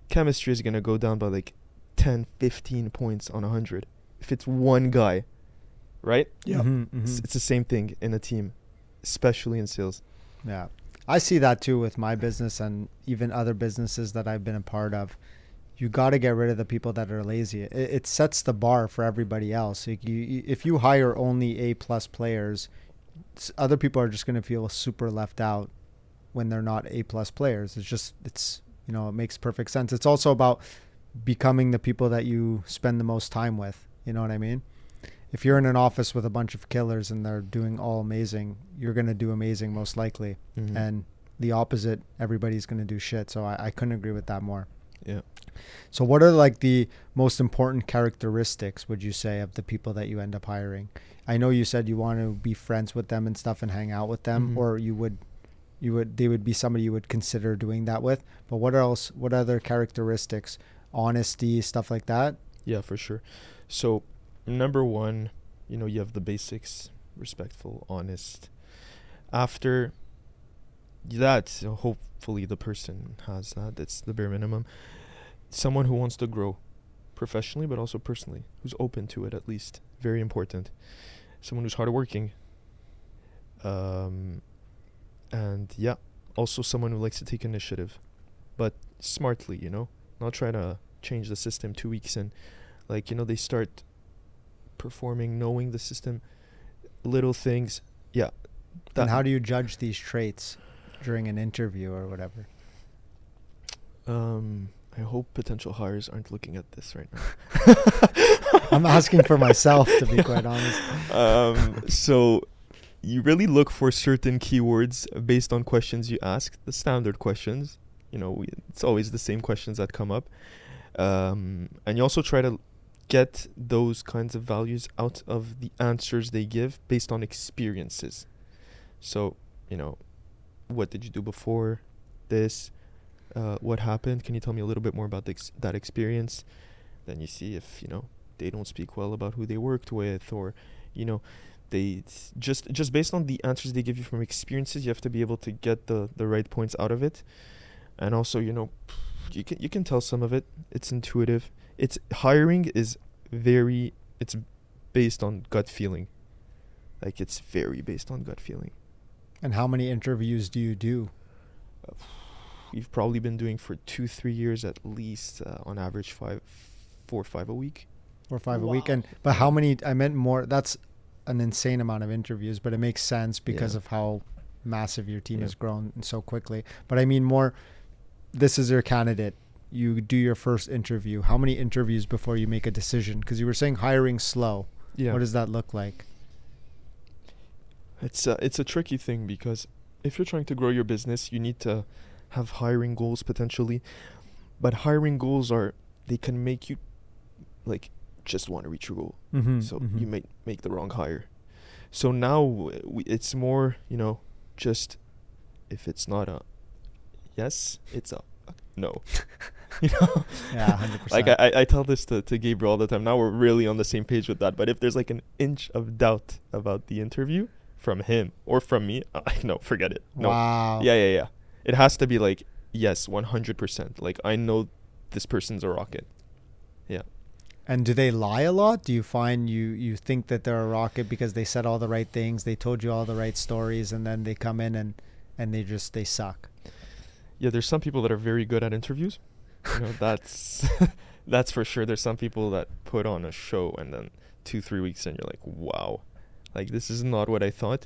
Chemistry is going to go down by like 10, 15 points on 100 if it's one guy, right? Yeah. Mhm, It's, mhm. it's the same thing in a team, especially in sales. Yeah. I see that too with my business and even other businesses that I've been a part of. You got to get rid of the people that are lazy. It, it sets the bar for everybody else. Like you, if you hire only A plus players, other people are just going to feel super left out when they're not A plus players. It's just it's you know it makes perfect sense. It's also about becoming the people that you spend the most time with. You know what I mean? If you're in an office with a bunch of killers and they're doing all amazing, you're going to do amazing most likely Mhm. and the opposite everybody's going to do shit so I, I couldn't agree with that more yeah. so what are like the most important characteristics would you say of the people that you end up hiring i know you said you want to be friends with them and stuff and hang out with them Mhm. or you would you would they would be somebody you would consider doing that with but what else what other characteristics honesty stuff like that Yeah, for sure. So, number one, you know, you have the basics respectful, honest. After that, hopefully the person has that. That's the bare minimum. Someone who wants to grow professionally, but also personally, who's open to it at least. Very important. Someone who's hardworking. Um, and yeah, also someone who likes to take initiative, but smartly, you know not try to change the system two weeks in. Like you know, they start performing, knowing the system, little things. Yeah. and how do you judge these traits during an interview or whatever? Um, I hope potential hires aren't looking at this right now. (laughs) I'm asking for myself, to be quite honest. Um, so you really look for certain keywords based on questions you ask, the standard questions. You know, we, it's always the same questions that come up. Um, and you also try to get those kinds of values out of the answers they give based on experiences. So, you know, what did you do before this? Uh, what happened? Can you tell me a little bit more about ex- that experience? Then you see if you know they don't speak well about who they worked with, or you know, they just just based on the answers they give you from experiences, you have to be able to get the the right points out of it, and also you know, you can you can tell some of it. It's intuitive. It's hiring is very it's based on gut feeling. Like it's very based on gut feeling. And how many interviews do you do? We've probably been doing for two, three years at least, uh, on average five, four or five a week. Four or five wow. a week, and but how many? I meant more. That's an insane amount of interviews, but it makes sense because yeah. of how massive your team yeah. has grown so quickly. But I mean more. This is your candidate. You do your first interview. How many interviews before you make a decision? Because you were saying hiring slow. Yeah. What does that look like? It's a, it's a tricky thing because if you're trying to grow your business, you need to have hiring goals potentially. But hiring goals are they can make you like just want to reach your goal. Mm-hmm, so mm-hmm. you may make the wrong hire. So now we, it's more, you know, just if it's not a yes, it's a, a no. (laughs) (laughs) you know? Yeah, 100%. like I, I tell this to, to Gabriel all the time. Now we're really on the same page with that. But if there's like an inch of doubt about the interview, from him or from me, (laughs) uh, no, forget it. No. Wow. Yeah, yeah, yeah. It has to be like yes, 100%. Like I know this person's a rocket. Yeah. And do they lie a lot? Do you find you you think that they're a rocket because they said all the right things, they told you all the right stories and then they come in and and they just they suck. Yeah, there's some people that are very good at interviews. You know, (laughs) that's (laughs) that's for sure. There's some people that put on a show and then 2-3 weeks in you're like, "Wow." Like this is not what I thought.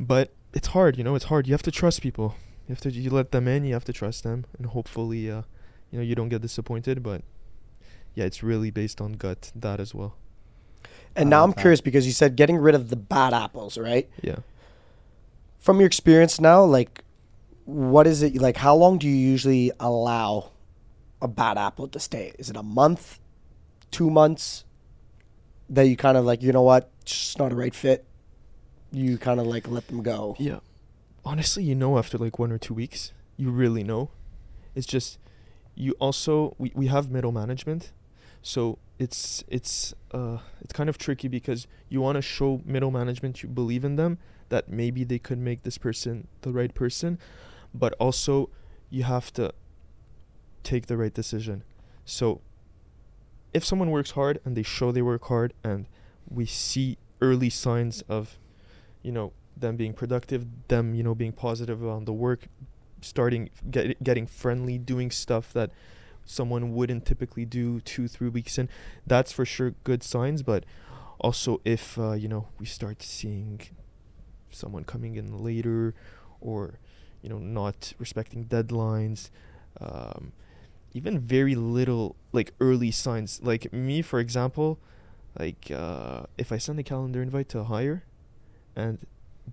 But it's hard, you know, it's hard. You have to trust people. You have to you let them in, you have to trust them and hopefully uh you know, you don't get disappointed, but yeah, it's really based on gut that as well. And now I'm that. curious because you said getting rid of the bad apples, right? Yeah. From your experience now, like what is it like how long do you usually allow a bad apple to stay? Is it a month? 2 months? That you kind of like, you know what, it's just not a right fit. You kind of like let them go. Yeah. Honestly, you know, after like one or two weeks, you really know. It's just, you also, we, we have middle management. So it's, it's, uh, it's kind of tricky because you want to show middle management you believe in them, that maybe they could make this person the right person, but also you have to take the right decision. So if someone works hard and they show they work hard and we see early signs of you know them being productive them you know being positive on the work starting get, getting friendly doing stuff that someone wouldn't typically do two three weeks in that's for sure good signs. But also if uh, you know we start seeing someone coming in later or you know not respecting deadlines um, even very little like early signs. Like me, for example, like uh, if I send a calendar invite to a hire, and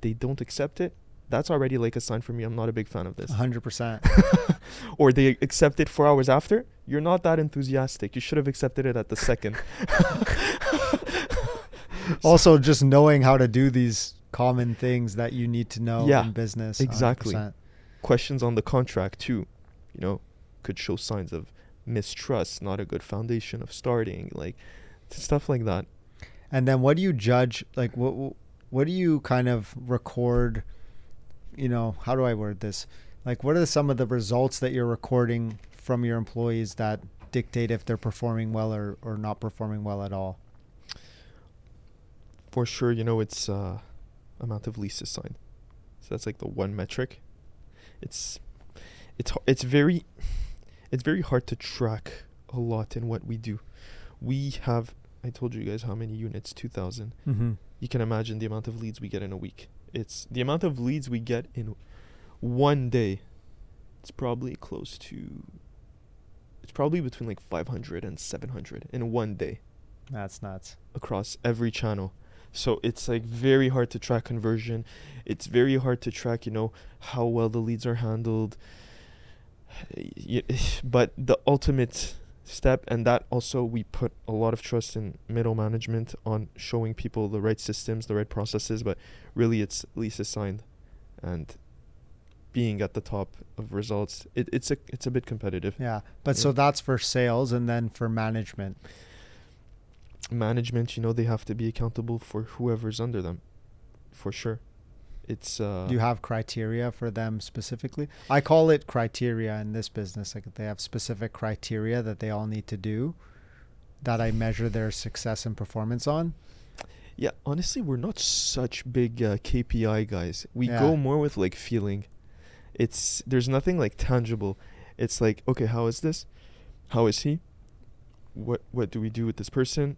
they don't accept it, that's already like a sign for me. I'm not a big fan of this. 100%. (laughs) or they accept it four hours after. You're not that enthusiastic. You should have accepted it at the second. (laughs) also, just knowing how to do these common things that you need to know yeah, in business. Exactly. 100%. Questions on the contract too. You know, could show signs of mistrust, not a good foundation of starting, like stuff like that. And then what do you judge? Like what what do you kind of record? You know, how do I word this? Like what are some of the results that you're recording from your employees that dictate if they're performing well or, or not performing well at all? For sure, you know, it's uh, amount of leases signed. So that's like the one metric. It's it's it's very it's very hard to track a lot in what we do. We have I told you guys how many units, 2000. Mm-hmm. You can imagine the amount of leads we get in a week. It's the amount of leads we get in one day. It's probably close to it's probably between like 500 and 700 in one day That's nuts. across every channel. So it's like very hard to track conversion. It's very hard to track, you know, how well the leads are handled. (sighs) But the ultimate step, and that also we put a lot of trust in middle management on showing people the right systems, the right processes. But really, it's leases signed, and being at the top of results. It, it's a it's a bit competitive. Yeah. But so that's for sales and then for management. management, you know, they have to be accountable for whoever's under them, for sure. It's uh, Do you have criteria for them specifically? I call it criteria in this business. Like they have specific criteria that they all need to do that I measure their success and performance on. yeah. Honestly, we're not such big uh, KPI guys. We Yeah. go more with like feeling. It's there's nothing like tangible. It's like okay, how is this? How is he? What what do we do with this person?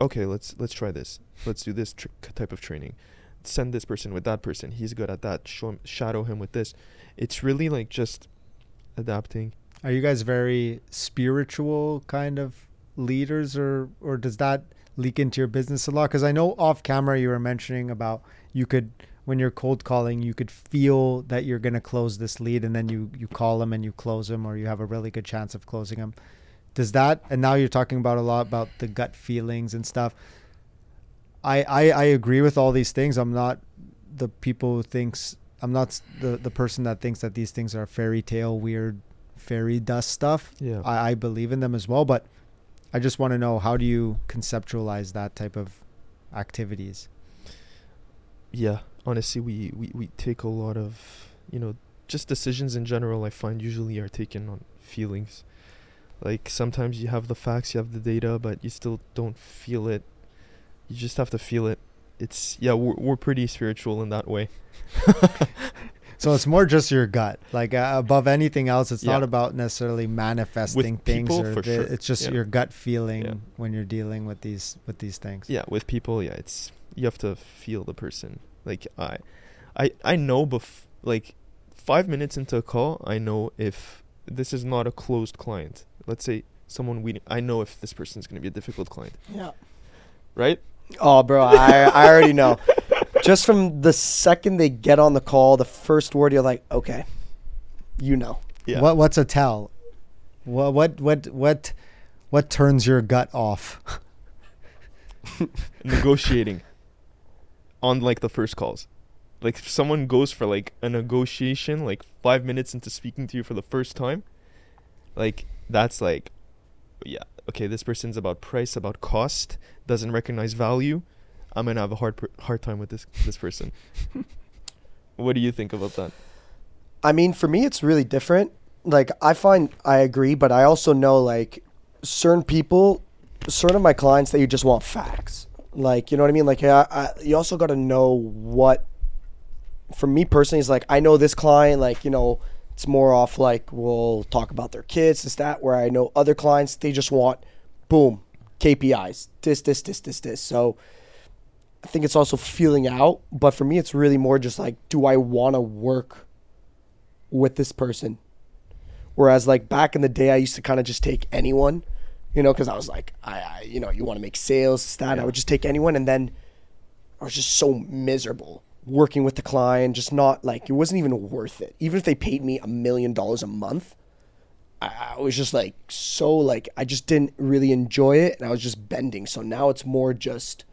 Okay, let's let's try this. Let's do this tr- type of training. Send this person with that person. He's good at that. Show him, shadow him with this. It's really like just adapting. Are you guys very spiritual kind of leaders, or or does that leak into your business a lot? Because I know off camera you were mentioning about you could when you're cold calling, you could feel that you're gonna close this lead, and then you you call them and you close them, or you have a really good chance of closing them. Does that? And now you're talking about a lot about the gut feelings and stuff. I I, I agree with all these things. I'm not the people who thinks I'm not the the person that thinks that these things are fairy tale weird fairy dust stuff. Yeah. I, I believe in them as well, but I just want to know how do you conceptualize that type of activities? yeah honestly we, we we take a lot of you know just decisions in general i find usually are taken on feelings like sometimes you have the facts you have the data but you still don't feel it you just have to feel it it's yeah we're, we're pretty spiritual in that way (laughs) So it's more just your gut. Like uh, above anything else, it's not about necessarily manifesting things people, or for the, sure. it's just Yeah. your gut feeling Yeah. when you're dealing with these with these things. yeah with people yeah it's you have to feel the person like i i i know bef- like five minutes into a call i know if this is not a closed client let's say someone we i know if this person's going to be a difficult client Yeah. right Oh, bro, I I already know. Just from the second they get on the call, the first word you're like, okay, you know. yeah What what's a tell? What what what what what turns your gut off? (laughs) negotiating on like the first calls like if someone goes for like a negotiation like five minutes into speaking to you for the first time like that's like yeah okay this person's about price about cost doesn't recognize value i'm gonna have a hard per- hard time with this this person (laughs) what do you think about that I mean, for me, it's really different. Like, I find I agree, but I also know like certain people, certain of my clients that you just want facts. Like, you know what I mean? Like, I, I, you also got to know what. For me personally, is like I know this client. Like, you know, it's more off like we'll talk about their kids, this that. Where I know other clients, they just want, boom, KPIs, this, this, this, this, this. So. I think it's also feeling out, but for me, it's really more just like, do I want to work with this person. Whereas like back in the day, I used to kind of just take anyone, you know, because I was like, I, I, you know, you want to make sales, that I would just take anyone, and then I was just so miserable working with the client, just not like it wasn't even worth it. Even if they paid me a million dollars a month, I, I was just like so like I just didn't really enjoy it, and I was just bending. So now it's more just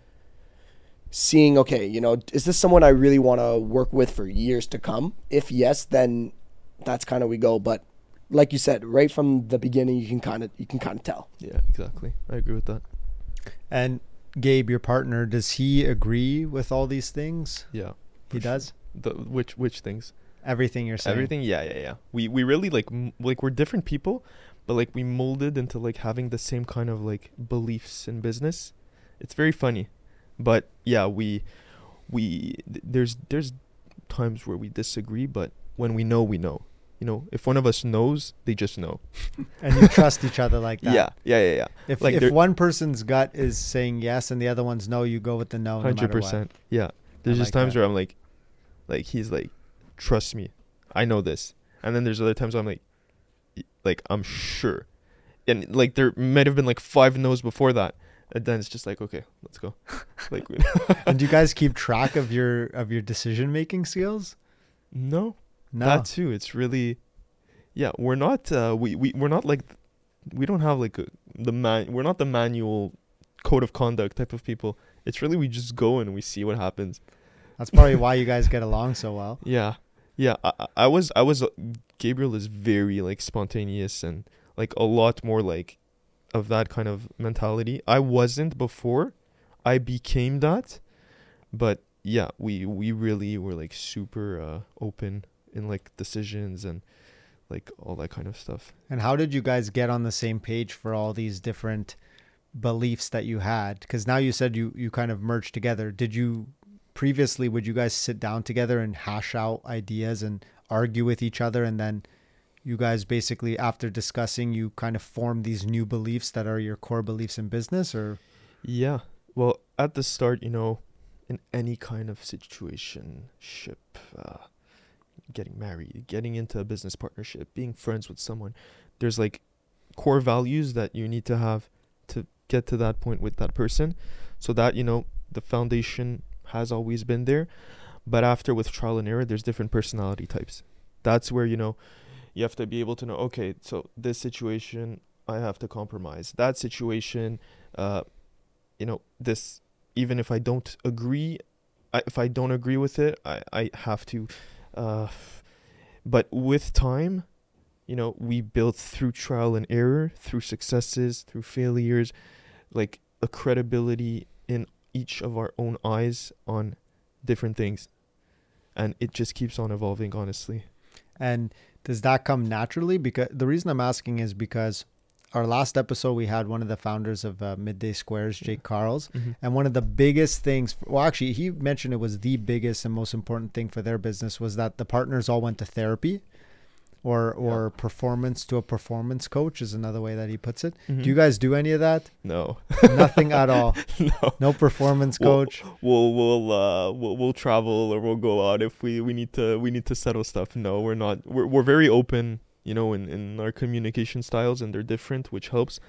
seeing okay you know is this someone i really want to work with for years to come? If yes then that's kind of we go. But like you said right from the beginning you can kind of you can kind of tell. Yeah exactly. I agree with that. And Gabe, your partner, does he agree with all these things? yeah He does. the which which things Everything you're saying. Everything, yeah, yeah, yeah. We we really like m- like we're different people, but like we molded into like having the same kind of like beliefs in business. It's very funny, but yeah, we we th- there's there's times where we disagree, but when we know, we know. You know, if one of us knows, they just know. (laughs) and you trust each other like that. Yeah, yeah, yeah, yeah. If Like if one person's gut is saying yes and the other one's no, you go with the no. no Hundred what. percent. Yeah. There's I just like times that. where I'm like, like he's like, trust me, I know this, and then there's other times where I'm like, like I'm sure, and like there might have been like five no's before that, and then it's just like, okay, let's go. (laughs) like, and do you guys keep track of your of your decision making skills? no, No. that too. It's really, yeah, we're not. Uh, we we we're not like, we don't have like a, the man. We're not the manual code of conduct type of people. It's really we just go and we see what happens. That's probably (laughs) why you guys get along so well. Yeah, yeah. I, I- I was, I was. uh, Gabriel is very like spontaneous and like a lot more like of that kind of mentality. I wasn't before. I became that, but yeah, we we really were like super uh, open in like decisions and like all that kind of stuff. And how did you guys get on the same page for all these different beliefs that you had? Because now you said you you kind of merged together. Did you previously? Would you guys sit down together and hash out ideas and argue with each other, and then you guys basically after discussing, you kind of form these new beliefs that are your core beliefs in business, or Yeah. Well, at the start, you know, in any kind of situation, ship, uh, getting married, getting into a business partnership, being friends with someone, there's like core values that you need to have to get to that point with that person. So that, you know, the foundation has always been there. But after with trial and error, there's different personality types. That's where, you know, you have to be able to know, okay, so this situation, I have to compromise. That situation, uh, you know this even if i don't agree I, if i don't agree with it i i have to uh but with time you know we built through trial and error through successes through failures like a credibility in each of our own eyes on different things and it just keeps on evolving honestly And does that come naturally? Because the reason I'm asking is because our last episode we had one of the founders of uh, Midday Squares, Jake Karls, and one of the biggest things. Well, actually, he mentioned it was the biggest and most important thing for their business was that the partners all went to therapy, or or performance to a performance coach is another way that he puts it. Mhm. Do you guys do any of that? no Nothing at all. (laughs) no No performance Well, coach. we'll we'll uh we'll, we'll travel or we'll go out if we we need to we need to settle stuff no we're not we're, we're very open you know in in our communication styles and they're different which helps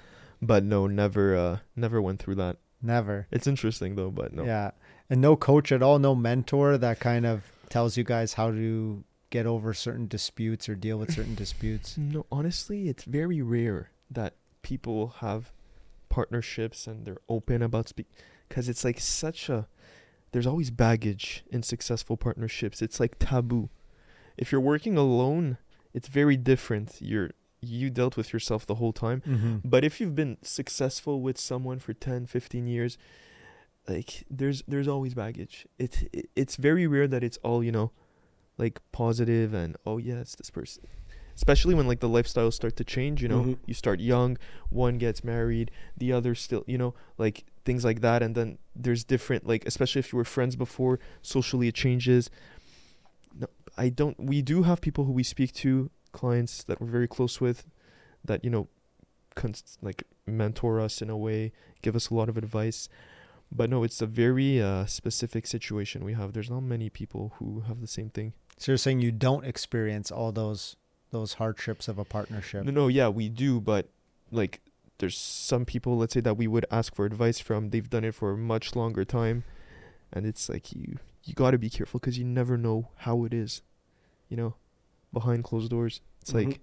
but no never uh never went through that Never. it's interesting though but no Yeah. And no coach at all, no mentor that kind of tells you guys how to get over certain disputes or deal with certain disputes. (laughs) no honestly it's very rare that people have partnerships and they're open about speak because it's like such a there's always baggage in successful partnerships it's like taboo if you're working alone it's very different. You're you dealt with yourself the whole time. Mm-hmm. but if you've been successful with someone for 10 15 years like there's there's always baggage. It, it it's very rare that it's all you know like positive and oh yeah it's this person especially when like the lifestyles start to change you know? Mhm. you start young one gets married the other still you know like things like that. And then there's different like especially if you were friends before socially it changes i don't we do have people who we speak to clients that we're very close with that you know cons- like mentor us in a way give us a lot of advice. But no it's a very uh, specific situation we have. There's not many people who have the same thing. So you're saying you don't experience all those those hardships of a partnership. No, no, yeah, we do, but like there's some people, let's say that we would ask for advice from. They've done it for a much longer time, and it's like you you got to be careful because you never know how it is, you know, behind closed doors. It's Mhm. like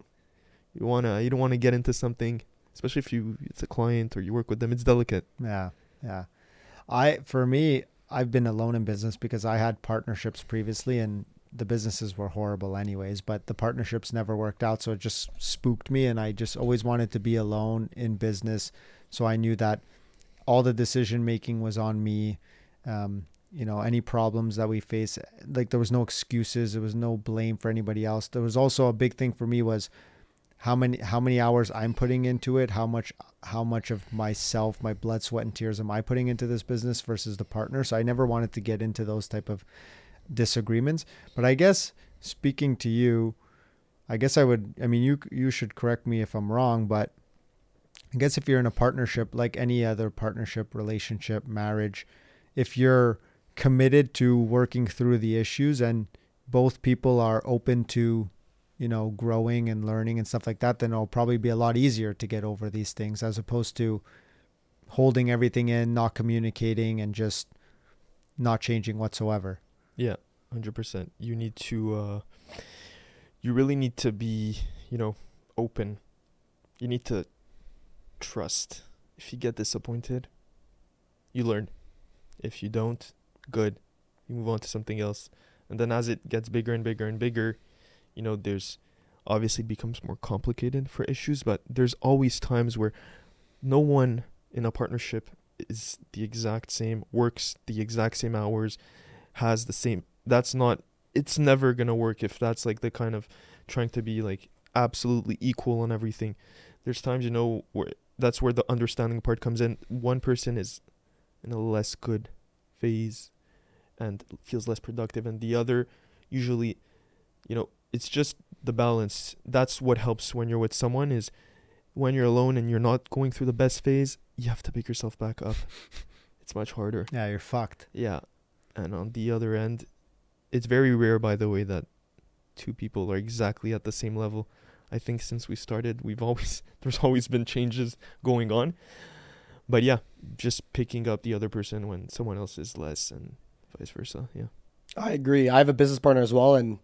you wanna you don't want to get into something, especially if you it's a client or you work with them. It's delicate. Yeah, yeah. I for me, I've been alone in business because I had partnerships previously, and the businesses were horrible anyways. But the partnerships never worked out, so it just spooked me, and I just always wanted to be alone in business. So I knew that all the decision making was on me. Um, you know, any problems that we face, like there was no excuses, there was no blame for anybody else. There was also a big thing for me was how many how many hours I'm putting into it, how much how much of myself, my blood, sweat, and tears am I putting into this business versus the partner. So I never wanted to get into those type of disagreements. But I guess speaking to you, I guess I would. I mean, you you should correct me if I'm wrong, but I guess if you're in a partnership, like any other partnership, relationship, marriage, if you're committed to working through the issues and both people are open to, you know, growing and learning and stuff like that, then it'll probably be a lot easier to get over these things as opposed to holding everything in, not communicating, and just not changing whatsoever. Yeah, hundred percent. You need to. Uh, you really need to be, you know, open. You need to trust. If you get disappointed, you learn. If you don't, good. You move on to something else. And then as it gets bigger and bigger and bigger, you know, there's obviously becomes more complicated for issues, but there's always times where no one in a partnership is the exact same, works the exact same hours, has the same that's not it's never going to work if that's like the kind of trying to be like absolutely equal on everything. There's times you know where that's where the understanding part comes in. One person is in a less good phase and feels less productive and the other usually you know it's just the balance. That's what helps when you're with someone is when you're alone and you're not going through the best phase you have to pick yourself back up. (laughs) It's much harder. Yeah, you're fucked. yeah. And on the other end it's very rare by the way that two people are exactly at the same level. I think since we started we've always (laughs) there's always been changes going on. But yeah just picking up the other person when someone else is less and vice versa yeah I agree. I have a business partner as well, and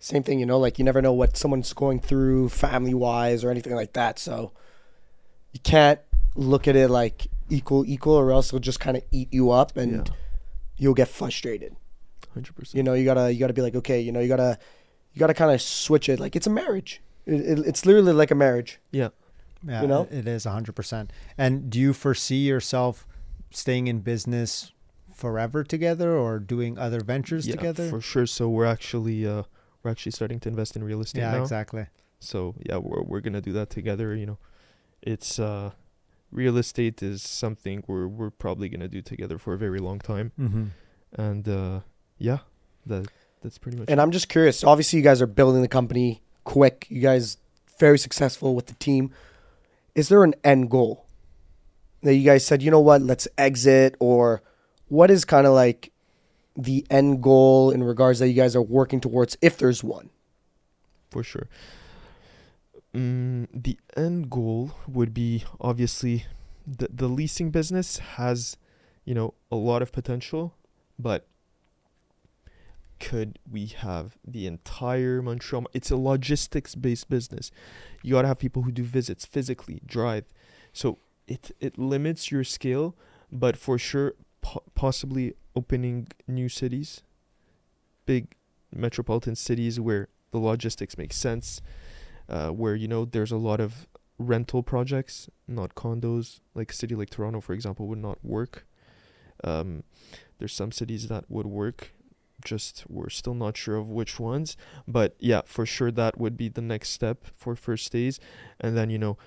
same thing. You know, like you never know what someone's going through family wise or anything like that. So you can't look at it like equal equal, or else it'll just kind of eat you up, and yeah you'll get frustrated. 100% You know, you gotta you gotta be like, okay, you know, you gotta you gotta kind of switch it. Like it's a marriage. It, it, it's literally like a marriage. yeah Yeah, You know? it is 100%. And do you foresee yourself staying in business forever together or doing other ventures yeah together? for sure so we're actually uh we're actually starting to invest in real estate yeah, now exactly. so yeah we're, we're gonna do that together you know it's uh real estate is something we're we're probably gonna do together for a very long time Mm-hmm. and uh yeah that that's pretty much And I'm just curious. Obviously, you guys are building the company quick. You guys very successful with the team. Is there an end goal that you guys said, you know what, let's exit, or what is kind of like the end goal in regards that you guys are working towards, if there's one? for sure. Mm, the end goal would be obviously the the leasing business has, you know, a lot of potential, but could we have the entire Montreal? It's a logistics based business. You gotta have people who do visits physically, drive, so it it limits your scale, but for sure, po- possibly opening new cities, big metropolitan cities where the logistics make sense, uh, where you know there's a lot of rental projects, not condos. Like a city like Toronto, for example, would not work. Um, there's some cities that would work, just we're still not sure of which ones. But yeah, for sure that would be the next step for First Stays, and then you know,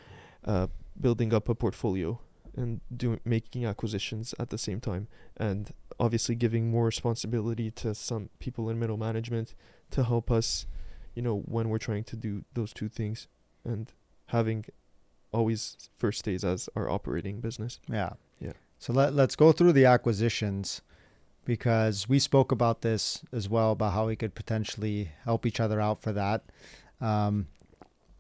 uh, building up a portfolio and doing making acquisitions at the same time, and obviously giving more responsibility to some people in middle management to help us you know when we're trying to do those two things and having always First Stays as our operating business Yeah. Yeah. So let, let's go through the acquisitions because we spoke about this as well about how we could potentially help each other out for that. Um,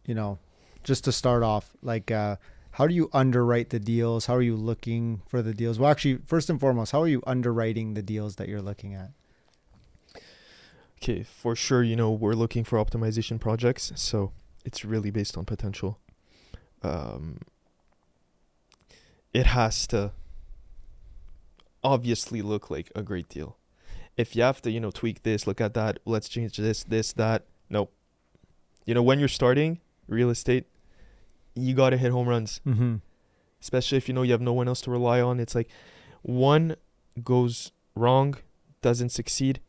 you know, just to start off, like, uh, how do you underwrite the deals? How are you looking for the deals? Well, actually, first and foremost, how are you underwriting the deals that you're looking at? okay for sure you know we're looking for optimization projects so it's really based on potential um it has to obviously look like a great deal if you have to you know tweak this look at that let's change this this that nope you know when you're starting real estate you got to hit home runs Mm-hmm. especially if you know you have no one else to rely on. It's like one goes wrong, doesn't succeed,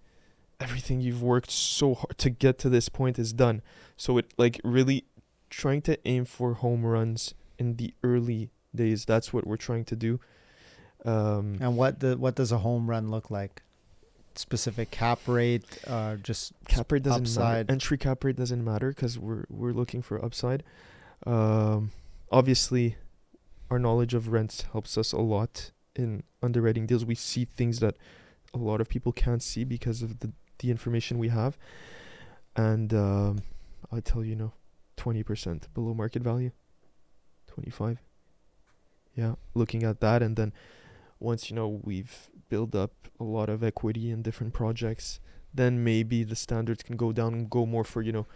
everything you've worked so hard to get to this point is done. So it like really trying to aim for home runs in the early days. That's what we're trying to do. Um, And what the what does a home run look like? specific cap rate? Uh, just cap rate doesn't upside. matter. Entry cap rate doesn't matter because we're we're looking for upside. Um, obviously, our knowledge of rents helps us a lot in underwriting deals. We see things that a lot of people can't see because of the the information we have, and um, I tell you, no, twenty percent below market value, twenty five. Yeah, looking at that, and then once you know we've built up a lot of equity in different projects, then maybe the standards can go down and go more for you know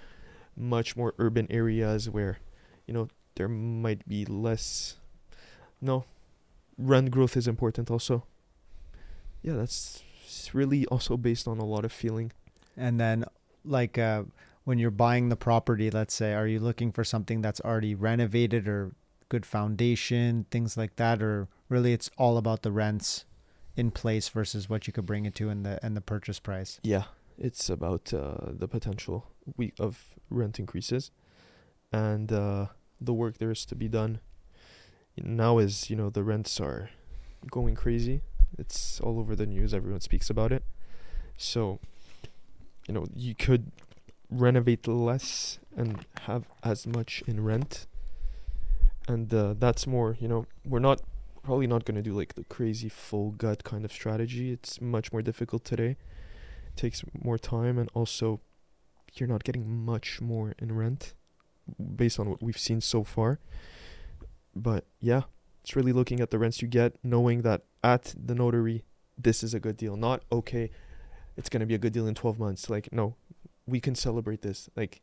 much more urban areas where you know there might be less no rent growth is important also. Yeah that's really also based on a lot of feeling. And then like uh, when you're buying the property, let's say, are you looking for something that's already renovated or good foundation, things like that, or really it's all about the rents in place versus what you could bring it to in the and the purchase price? yeah it's about uh, the potential we of rent increases. And uh, the work there is to be done. Now is you know the rents are going crazy. It's all over the news. Everyone speaks about it. So you know you could renovate less and have as much in rent. And uh, that's more you know we're not probably not going to do like the crazy full gut kind of strategy. It's much more difficult today. Takes more time and also you're not getting much more in rent based on what we've seen so far. But yeah it's really looking at the rents you get knowing that at the notary this is a good deal. Not okay it's going to be a good deal in 12 months. Like no we can celebrate this. Like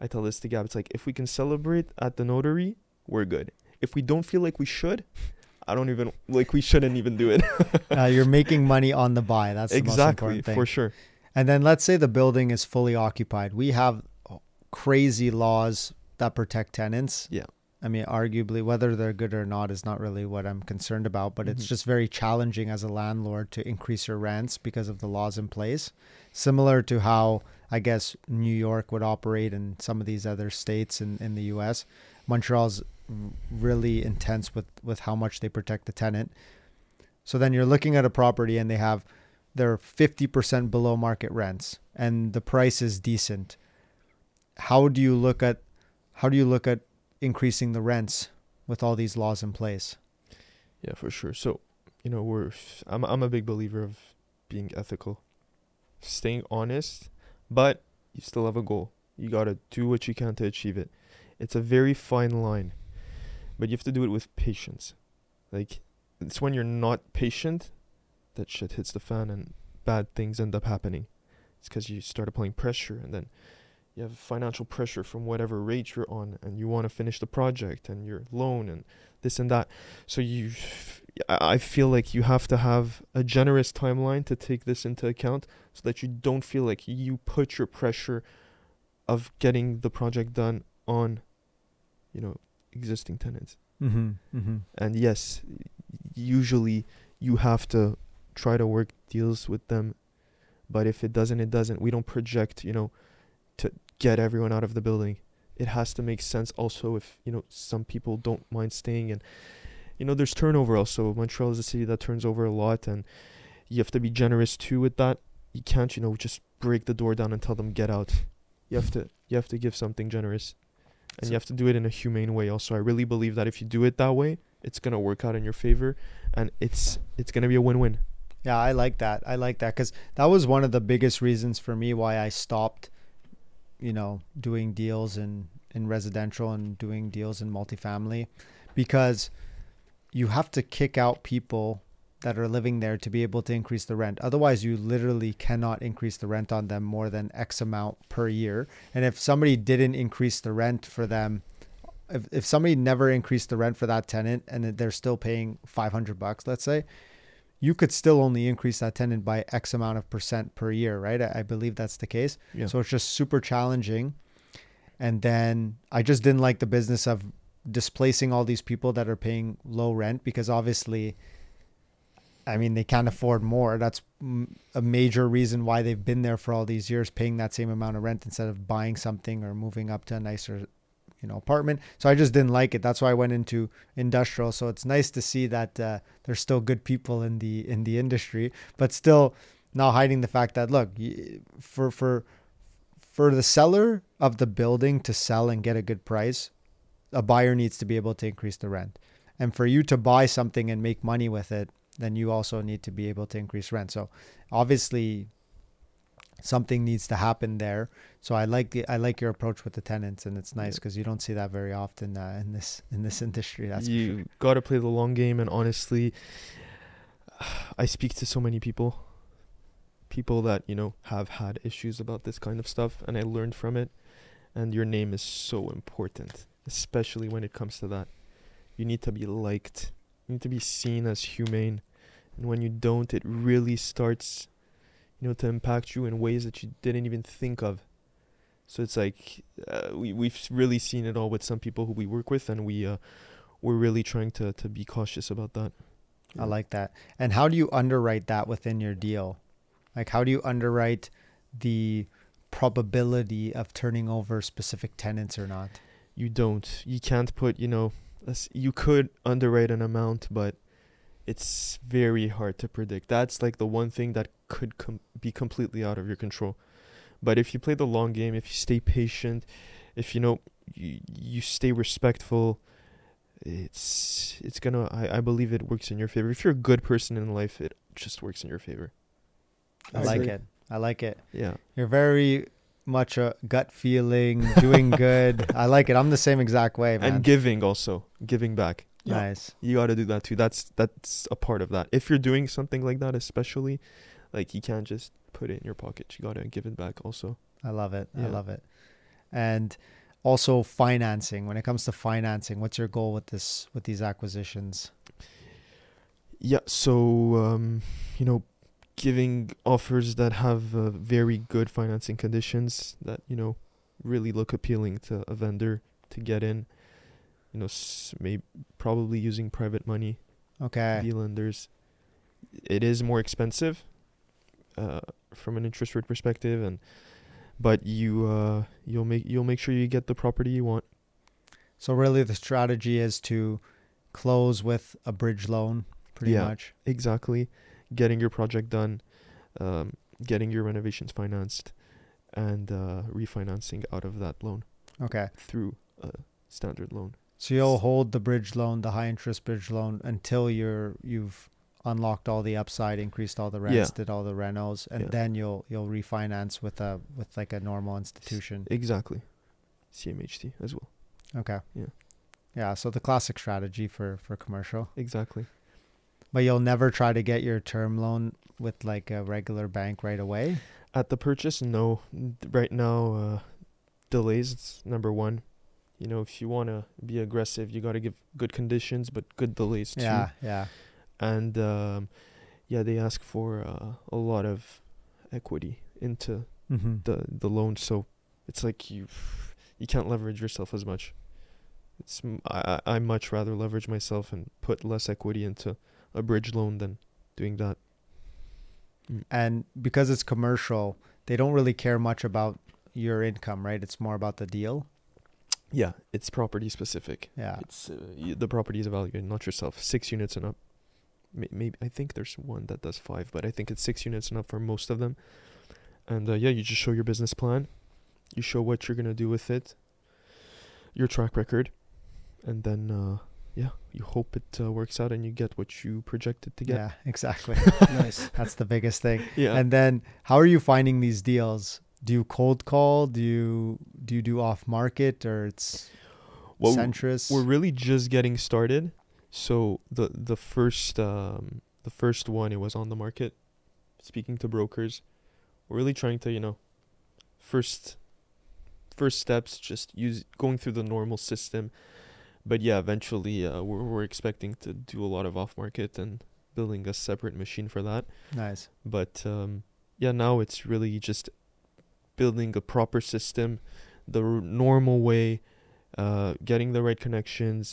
i tell this to gab it's like if we can celebrate at the notary we're good. If we don't feel like we should i don't even like we shouldn't even do it. (laughs) Uh, you're making money on the buy. That's the most exactly important thing. for sure. And then let's say the building is fully occupied. We have crazy laws that protect tenants. Yeah. I mean, arguably, whether they're good or not is not really what I'm concerned about, but it's Mhm. just very challenging as a landlord to increase your rents because of the laws in place. Similar to how I guess New York would operate and some of these other states in, in the US. Montreal's really intense with, with how much they protect the tenant. So then you're looking at a property and they have they're 50% below market rents and the price is decent how do you look at how do you look at increasing the rents with all these laws in place Yeah, for sure. So, you know, we're I'm I'm a big believer of being ethical, staying honest, but you still have a goal. You gotta do what you can to achieve it. It's a very fine line, but you have to do it with patience. Like, it's when you're not patient that shit hits the fan and bad things end up happening. It's because you start applying pressure and then you have financial pressure from whatever rate you're on and you want to finish the project and your loan and this and that. So you I feel like you have to have a generous timeline to take this into account so that you don't feel like you put your pressure of getting the project done on you know existing tenants. mm-hmm, mm-hmm. And yes, usually you have to try to work deals with them, but if it doesn't, it doesn't. We don't project, you know, get everyone out of the building. It has to make sense also if, you know, some people don't mind staying and you know, there's turnover also. Montreal is a city that turns over a lot and you have to be generous too with that. You can't, you know, just break the door down and tell them get out. You have to you have to give something generous. And So- you have to do it in a humane way also. I really believe that if you do it that way, it's gonna work out in your favor and it's it's gonna be a win win. Yeah, I like that. I like that because that was one of the biggest reasons for me why I stopped, you know, doing deals in in residential and doing deals in multifamily, because you have to kick out people that are living there to be able to increase the rent. Otherwise, you literally cannot increase the rent on them more than X amount per year. And if somebody didn't increase the rent for them, if, if somebody never increased the rent for that tenant and they're still paying 500 bucks, let's say, you could still only increase that tenant by X amount of percent per year, right? I, I believe that's the case. Yeah. So it's just super challenging. And then I just didn't like the business of displacing all these people that are paying low rent because obviously, I mean, they can't afford more. That's a major reason why they've been there for all these years, paying that same amount of rent instead of buying something or moving up to a nicer, you know, apartment. So I just didn't like it. That's why I went into industrial. So it's nice to see that uh, there's still good people in the in the industry, but still, not hiding the fact that look, for for for the seller of the building to sell and get a good price, a buyer needs to be able to increase the rent. And for you to buy something and make money with it, then you also need to be able to increase rent. So obviously something needs to happen there. So I like the I like your approach with the tenants and it's nice because you don't see that very often uh, in this in this (laughs) industry. That's you sure. got to play the long game and honestly i speak to so many people people that you know have had issues about this kind of stuff and i learned from it and your name is so important especially when it comes to that you need to be liked you need to be seen as humane and when you don't it really starts you know to impact you in ways that you didn't even think of so it's like uh, we we've really seen it all with some people who we work with and we uh we're really trying to to be cautious about that. I like that. And how do you underwrite that within your deal? Like, how do you underwrite the probability of turning over specific tenants or not? You don't. You can't put. You know, you could underwrite an amount, but it's very hard to predict. That's like the one thing that could com- be completely out of your control. But if you play the long game, if you stay patient, if you know you, you stay respectful, it's it's gonna. I, I believe it works in your favor. If you're a good person in life, it just works in your favor. I, I like agree. it. I like it. Yeah. You're very much a gut feeling, doing (laughs) good. I like it. I'm the same exact way, man. and giving also giving back Yeah. nice. you got to do that too that's that's a part of that if you're doing something like that especially like you can't just put it in your pocket you got to give it back also I love it. I love it. And also financing. When it comes to financing, what's your goal with this with these acquisitions? yeah so um you know giving offers that have uh, very good financing conditions that you know really look appealing to a vendor to get in you know s- maybe probably using private money Okay. B lenders. It is more expensive uh, from an interest rate perspective, and but you uh, you'll make you'll make sure you get the property you want. So really the strategy is to close with a bridge loan pretty Yeah. much. Exactly, getting your project done, um, getting your renovations financed, and uh, refinancing out of that loan Okay. through a standard loan. So you'll hold the bridge loan, the high interest bridge loan until you're you've unlocked all the upside, increased all the rents, Yeah. did all the renos, and Yeah. then you'll you'll refinance with a with like a normal institution. Exactly, CMHC as well. Okay. Yeah. Yeah, so the classic strategy for for commercial. Exactly. But you'll never try to get your term loan with like a regular bank right away. At the purchase, no. Right now, uh, delays. It's number one. You know, if you want to be aggressive, you got to give good conditions, but good delays too. Yeah, yeah. And um, yeah, they ask for uh, a lot of equity into Mm-hmm. the the loan, so it's like you you can't leverage yourself as much. It's m- I I I much rather leverage myself and put less equity into a bridge loan than doing that. And because it's commercial, they don't really care much about your income, right? It's more about the deal. Yeah, it's property specific. Yeah. It's uh, y- the property is evaluated, not yourself. Six units and up. May- Maybe I think there's one that does five, but I think it's six units and up for most of them. And uh, yeah, you just show your business plan, you show what you're gonna do with it, your track record, and then uh, yeah, you hope it uh, works out and you get what you projected to get. Yeah, exactly. (laughs) nice. That's the biggest thing. Yeah. And then how are you finding these deals? Do you cold call? Do you do you do off market or it's Well, Centris? We're really just getting started. So the the first um the first one it was on the market. Speaking to brokers, we're really trying to you know, first first steps just use going through the normal system, but yeah, eventually uh, we're we're expecting to do a lot of off market and building a separate machine for that. nice. But um, yeah, now it's really just building a proper system, the r- normal way, uh, getting the right connections,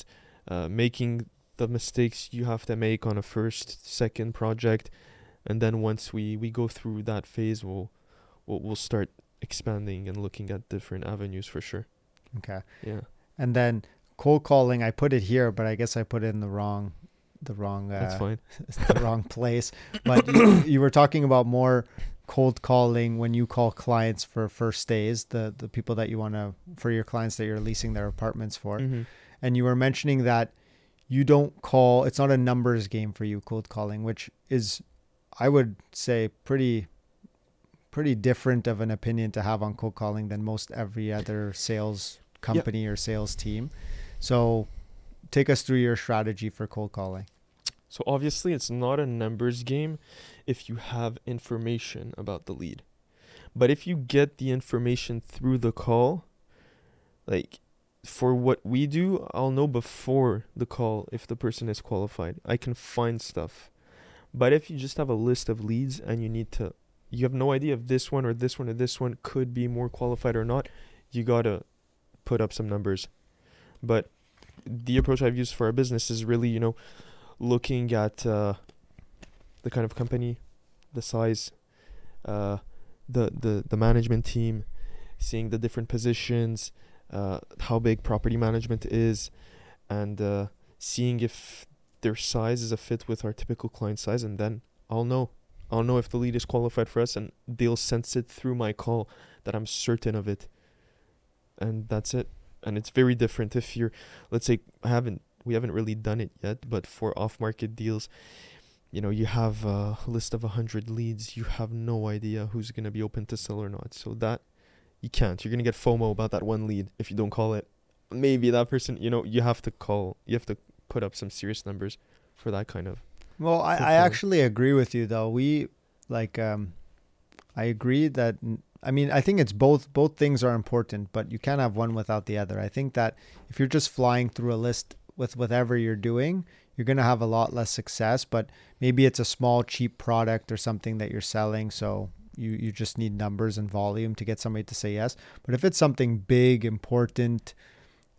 uh, making the mistakes you have to make on a first, second project, and then once we, we go through that phase, we'll, we'll we'll start expanding and looking at different avenues for sure. Okay. Yeah. And then cold calling, I put it here, but I guess I put it in the wrong the wrong uh, That's fine. (laughs) the wrong (laughs) place. But you, you were talking about more cold calling when you call clients for First Stays, the the people that you want to for your clients that you're leasing their apartments for. Mhm. And you were mentioning that you don't call it's not a numbers game for you cold calling, which is I would say pretty pretty different of an opinion to have on cold calling than most every other sales company or sales team. So take us through your strategy for cold calling. So obviously, it's not a numbers game if you have information about the lead. But if you get the information through the call, like for what we do, I'll know before the call if the person is qualified. I can find stuff. But if you just have a list of leads and you need to, you have no idea if this one or this one or this one could be more qualified or not, you gotta put up some numbers. But the approach I've used for our business is really, you know, looking at uh, the kind of company, the size, uh, the, the the management team, seeing the different positions, uh, how big property management is, and uh, seeing if their size is a fit with our typical client size, and then I'll know. I'll know if the lead is qualified for us, and they'll sense it through my call that I'm certain of it. And that's it. And it's very different if you're, let's say, I haven't we haven't really done it yet, but for off-market deals, you know, you have a list of 100 leads, you have no idea who's going to be open to sell or not. So that you can't. You're going to get FOMO about that one lead if you don't call it. Maybe that person, you know, you have to call, you have to put up some serious numbers for that kind of. Well, I, I actually agree with you though. We like um I agree that I mean, I think it's both both things are important, but you can't have one without the other. I think that if you're just flying through a list with whatever you're doing, you're going to have a lot less success, but maybe it's a small cheap product or something that you're selling, so you you just need numbers and volume to get somebody to say yes. But if it's something big, important,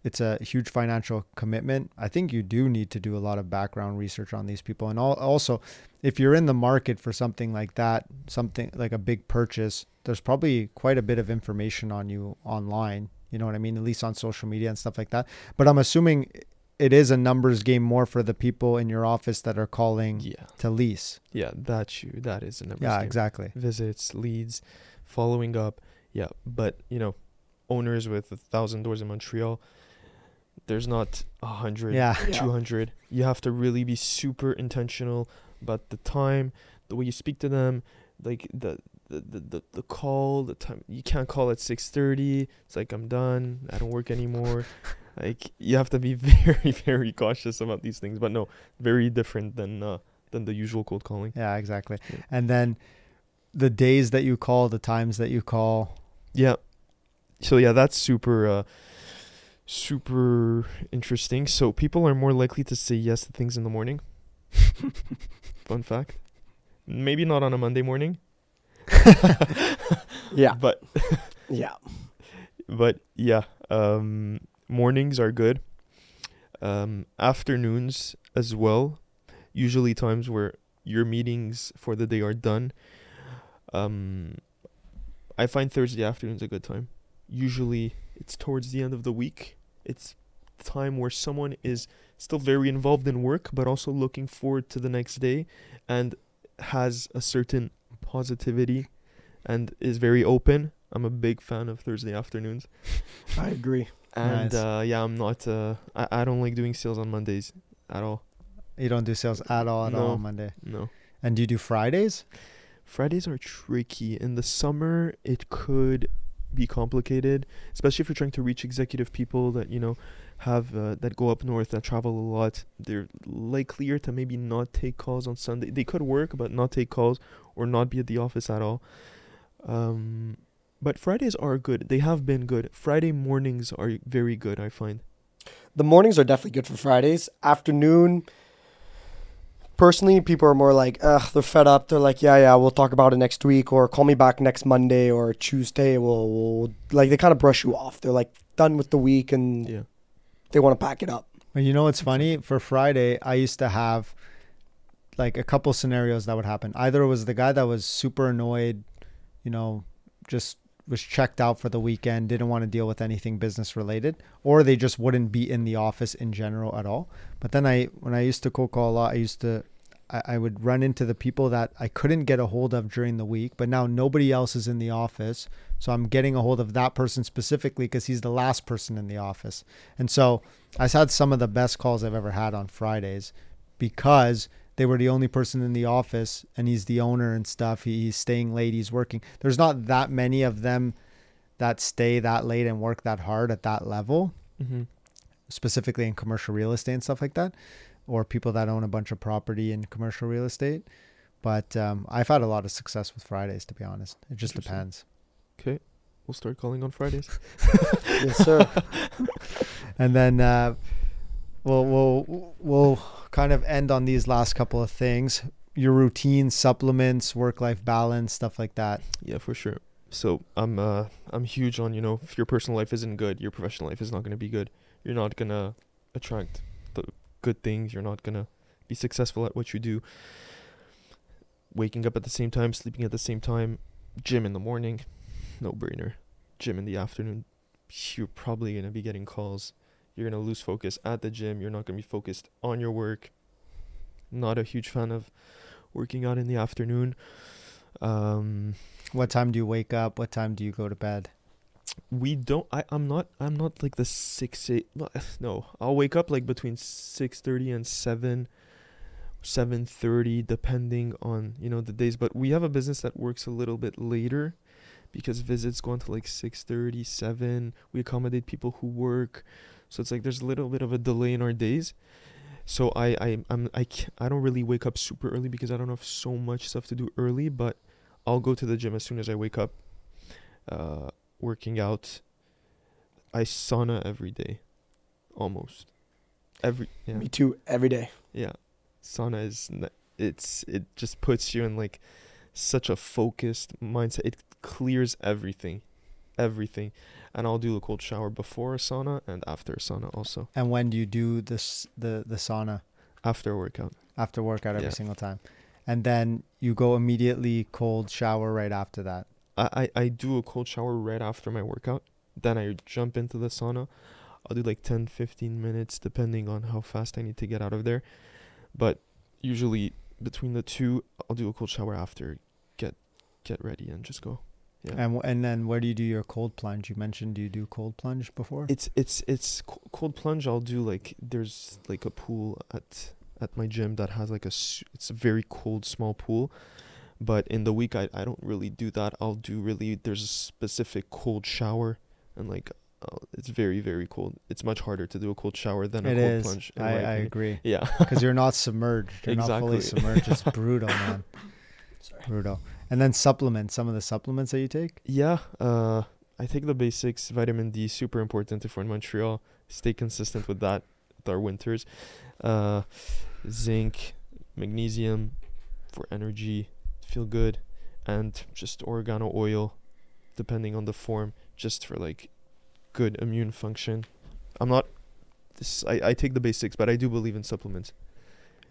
it's a huge financial commitment. I think you do need to do a lot of background research on these people. And also, if you're in the market for something like that, something like a big purchase, there's probably quite a bit of information on you online. You know what I mean? At least on social media and stuff like that. But I'm assuming it is a numbers game more for the people in your office that are calling Yeah. to lease. Yeah, that's you. That is a numbers Yeah, game. exactly. Visits, leads, following up. Yeah, but, you know, owners with a thousand doors in Montreal, there's not a hundred. Yeah. Yeah. 200 you have to really be super intentional about the time the way you speak to them like the the, the, the, the call the time you can't call at 6.30 it's like i'm done i don't work anymore (laughs) like you have to be (laughs) very very cautious about these things but no very different than uh than the usual cold calling Yeah, exactly. Yeah. And then the days that you call, the times that you call. yeah so yeah that's super uh super interesting so people are more likely to say yes to things in the morning (laughs) fun fact maybe not on a monday morning (laughs) Yeah. but Yeah. but yeah um mornings are good. Um afternoons as well. Usually times where your meetings for the day are done. Um i find thursday afternoons a good time. Usually it's towards the end of the week. It's time where someone is still very involved in work but also looking forward to the next day and has a certain positivity and is very open. I'm a big fan of thursday afternoons. (laughs) I agree. And Nice. uh, yeah, I'm not. Uh, I I don't like doing sales on Mondays at all. You don't do sales at all at all on Monday. No. And do you do Fridays? Fridays are tricky. In the summer, it could be complicated, especially if you're trying to reach executive people that you know have uh, that go up north that travel a lot. They're likelier to maybe not take calls on Sunday. They could work, but not take calls or not be at the office at all. Um, but Fridays are good. They have been good. Friday mornings are very good. I find. The mornings are definitely good for Fridays. Afternoon, personally, people are more like, ugh, they're fed up. They're like, yeah, yeah, we'll talk about it next week, or call me back next Monday or Tuesday. We'll, we'll like they kind of brush you off. They're like done with the week and Yeah. they want to pack it up. Well, you know what's funny? For Friday, I used to have like a couple scenarios that would happen. Either it was the guy that was super annoyed, you know, just was checked out for the weekend, didn't want to deal with anything business related, or they just wouldn't be in the office in general at all. But then I, when I used to cold call a lot, I used to, I, I would run into the people that I couldn't get a hold of during the week, but now nobody else is in the office. So I'm getting a hold of that person specifically because he's the last person in the office. And so I've had some of the best calls I've ever had on Fridays because they were the only person in the office and he's the owner and stuff. He, he's staying late, he's working. There's not that many of them that stay that late and work that hard at that level, Mm-hmm. specifically in commercial real estate and stuff like that, or people that own a bunch of property in commercial real estate. But um, I've had a lot of success with Fridays, to be honest. It just depends. Okay. We'll start calling on Fridays. (laughs) yes, sir. (laughs) and then uh, we'll we'll we'll kind of end on these last couple of things: your routine, supplements, work-life balance, stuff like that. Yeah, for sure. So I'm uh I'm huge on you know if your personal life isn't good, your professional life is not gonna be good. You're not gonna attract the good things. You're not gonna be successful at what you do. Waking up at the same time, sleeping at the same time, gym in the morning, no brainer. Gym in the afternoon, you're probably gonna be getting calls. You're gonna lose focus at the gym. You're not gonna be focused on your work. Not a huge fan of working out in the afternoon. Um, What time do you wake up? What time do you go to bed? we don't I, i'm not i'm not like the six eight (sighs) no i'll wake up like between 6.30 and 7 7.30 depending on you know the days but we have a business that works a little bit later because visits go until like 6.30 7 we accommodate people who work so it's like there's a little bit of a delay in our days so i i i'm i can't, i don't really wake up super early because i don't have so much stuff to do early but i'll go to the gym as soon as i wake up uh working out. I sauna every day, almost every yeah Me too. Every day. yeah. Sauna is it's it just puts you in like such a focused mindset. It clears everything, everything, and I'll do a cold shower before a sauna and after a sauna also And when do you do this the the sauna after workout. after workout every Yeah. single time? And then you go immediately cold shower right after that. I, I I do a cold shower right after my workout. Then I jump into the sauna. I'll do like 10, 15 minutes depending on how fast I need to get out of there. But usually between the two, I'll do a cold shower after, get get ready and just go. Yeah. And and then where do you do your cold plunge? You mentioned you do cold plunge before. It's it's it's cold plunge. I'll do like there's like a pool at at my gym that has like a it's a very cold small pool, but in the week I I don't really do that. I'll do really there's a specific cold shower and like uh, it's very very cold. It's much harder to do a cold shower than a cold is. plunge. I, I agree Yeah. (laughs) because you're not (laughs) submerged. You're not fully submerged. It's (laughs) brutal, man. Sorry. Brutal. And then supplements. Some of the supplements that you take. Yeah, uh, I take the basics. Vitamin D, super important if we're in Montreal. Stay consistent with that with our winters. Uh, zinc, magnesium for energy, feel good, and just oregano oil, depending on the form, just for like good immune function. I'm not. This I, I take the basics, but I do believe in supplements.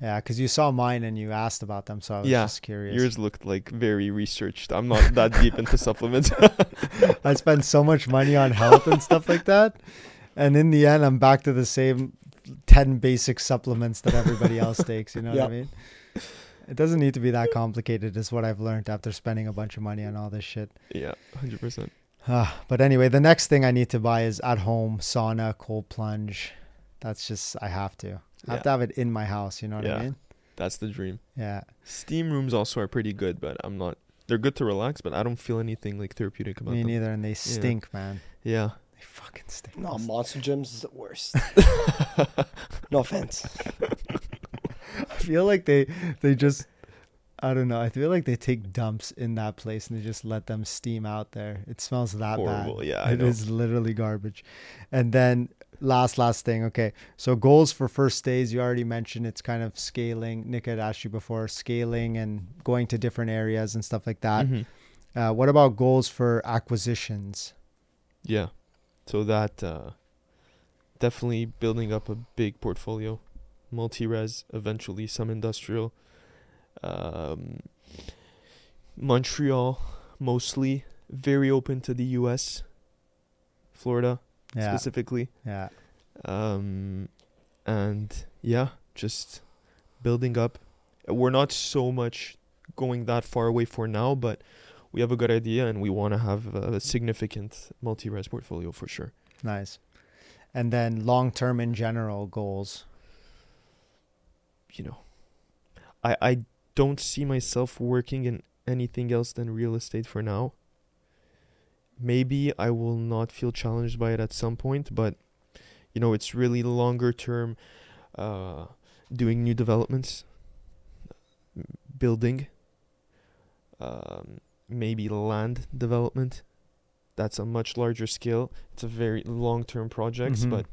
Yeah, because you saw mine and you asked about them, so I was Yeah, just curious. Yours looked like very researched. I'm not that deep into (laughs) supplements. (laughs) I spend so much money on health and stuff like that, and in the end, I'm back to the same ten basic supplements that everybody else takes. You know what I mean? It doesn't need to be that complicated, is what I've learned after spending a bunch of money on all this shit. yeah, hundred percent. Ah, but anyway, the next thing I need to buy is at home sauna, cold plunge. That's just I have to. I have to have it in my house. You know what I Yeah. mean? That's the dream. Yeah. Steam rooms also are pretty good, but I'm not. They're good to relax, but I don't feel anything like therapeutic about Me them. neither, and they stink, man. Yeah. They fucking stink. No, monster gyms is the worst. (laughs) no offense. (laughs) I feel like they they just I don't know. I feel like they take dumps in that place and they just let them steam out there. It smells that Horrible. bad. Yeah, I It know. is literally garbage. And then last last thing. Okay, so goals for First Stays. You already mentioned it's kind of scaling. Nick had asked you before scaling and going to different areas and stuff like that. Mhm. Uh, what about goals for acquisitions? Yeah. So that uh, definitely building up a big portfolio, multi-res, eventually some industrial. Um, Montreal mostly, very open to the U.S., Florida Yeah. specifically, Yeah. um, and yeah, just building up. We're not so much going that far away for now, but we have a good idea, and we want to have a significant multi-res portfolio for sure. Nice. And then long term in general goals. you know, I I don't see myself working in anything else than real estate for now. Maybe I will not feel challenged by it at some point, but you know, it's really longer term uh doing new developments, building um maybe land development. That's a much larger scale. It's a very long-term projects, Mhm. but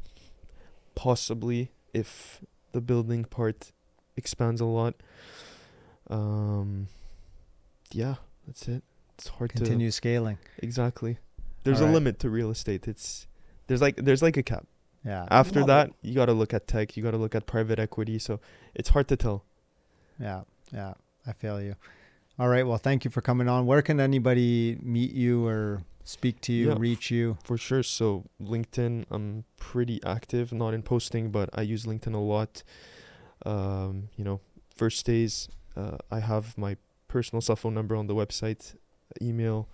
possibly if the building part expands a lot. Um, yeah, that's it. It's hard to Continue scaling. exactly. There's a Alright. limit to real estate. It's there's like there's like a cap. Yeah. After Love that, you got to look at tech. You got to look at private equity. So it's hard to tell. Yeah. Yeah. I feel you. All right. Well, thank you for coming on. Where can anybody meet you or speak to you, Yeah. reach you? For sure. So LinkedIn, I'm pretty active, not in posting, but I use LinkedIn a lot. Um, you know, First Stays, uh, I have my personal cell phone number on the website, email,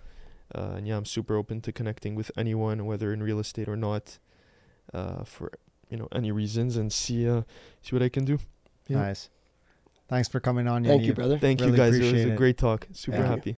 uh, and yeah, I'm super open to connecting with anyone, whether in real estate or not, uh, for you know any reasons, and see uh, see what I can do. Yeah. Nice. Thanks for coming on. Thank you, brother. Thank Really you guys. It was appreciate a it. great talk. Super Thank you. happy.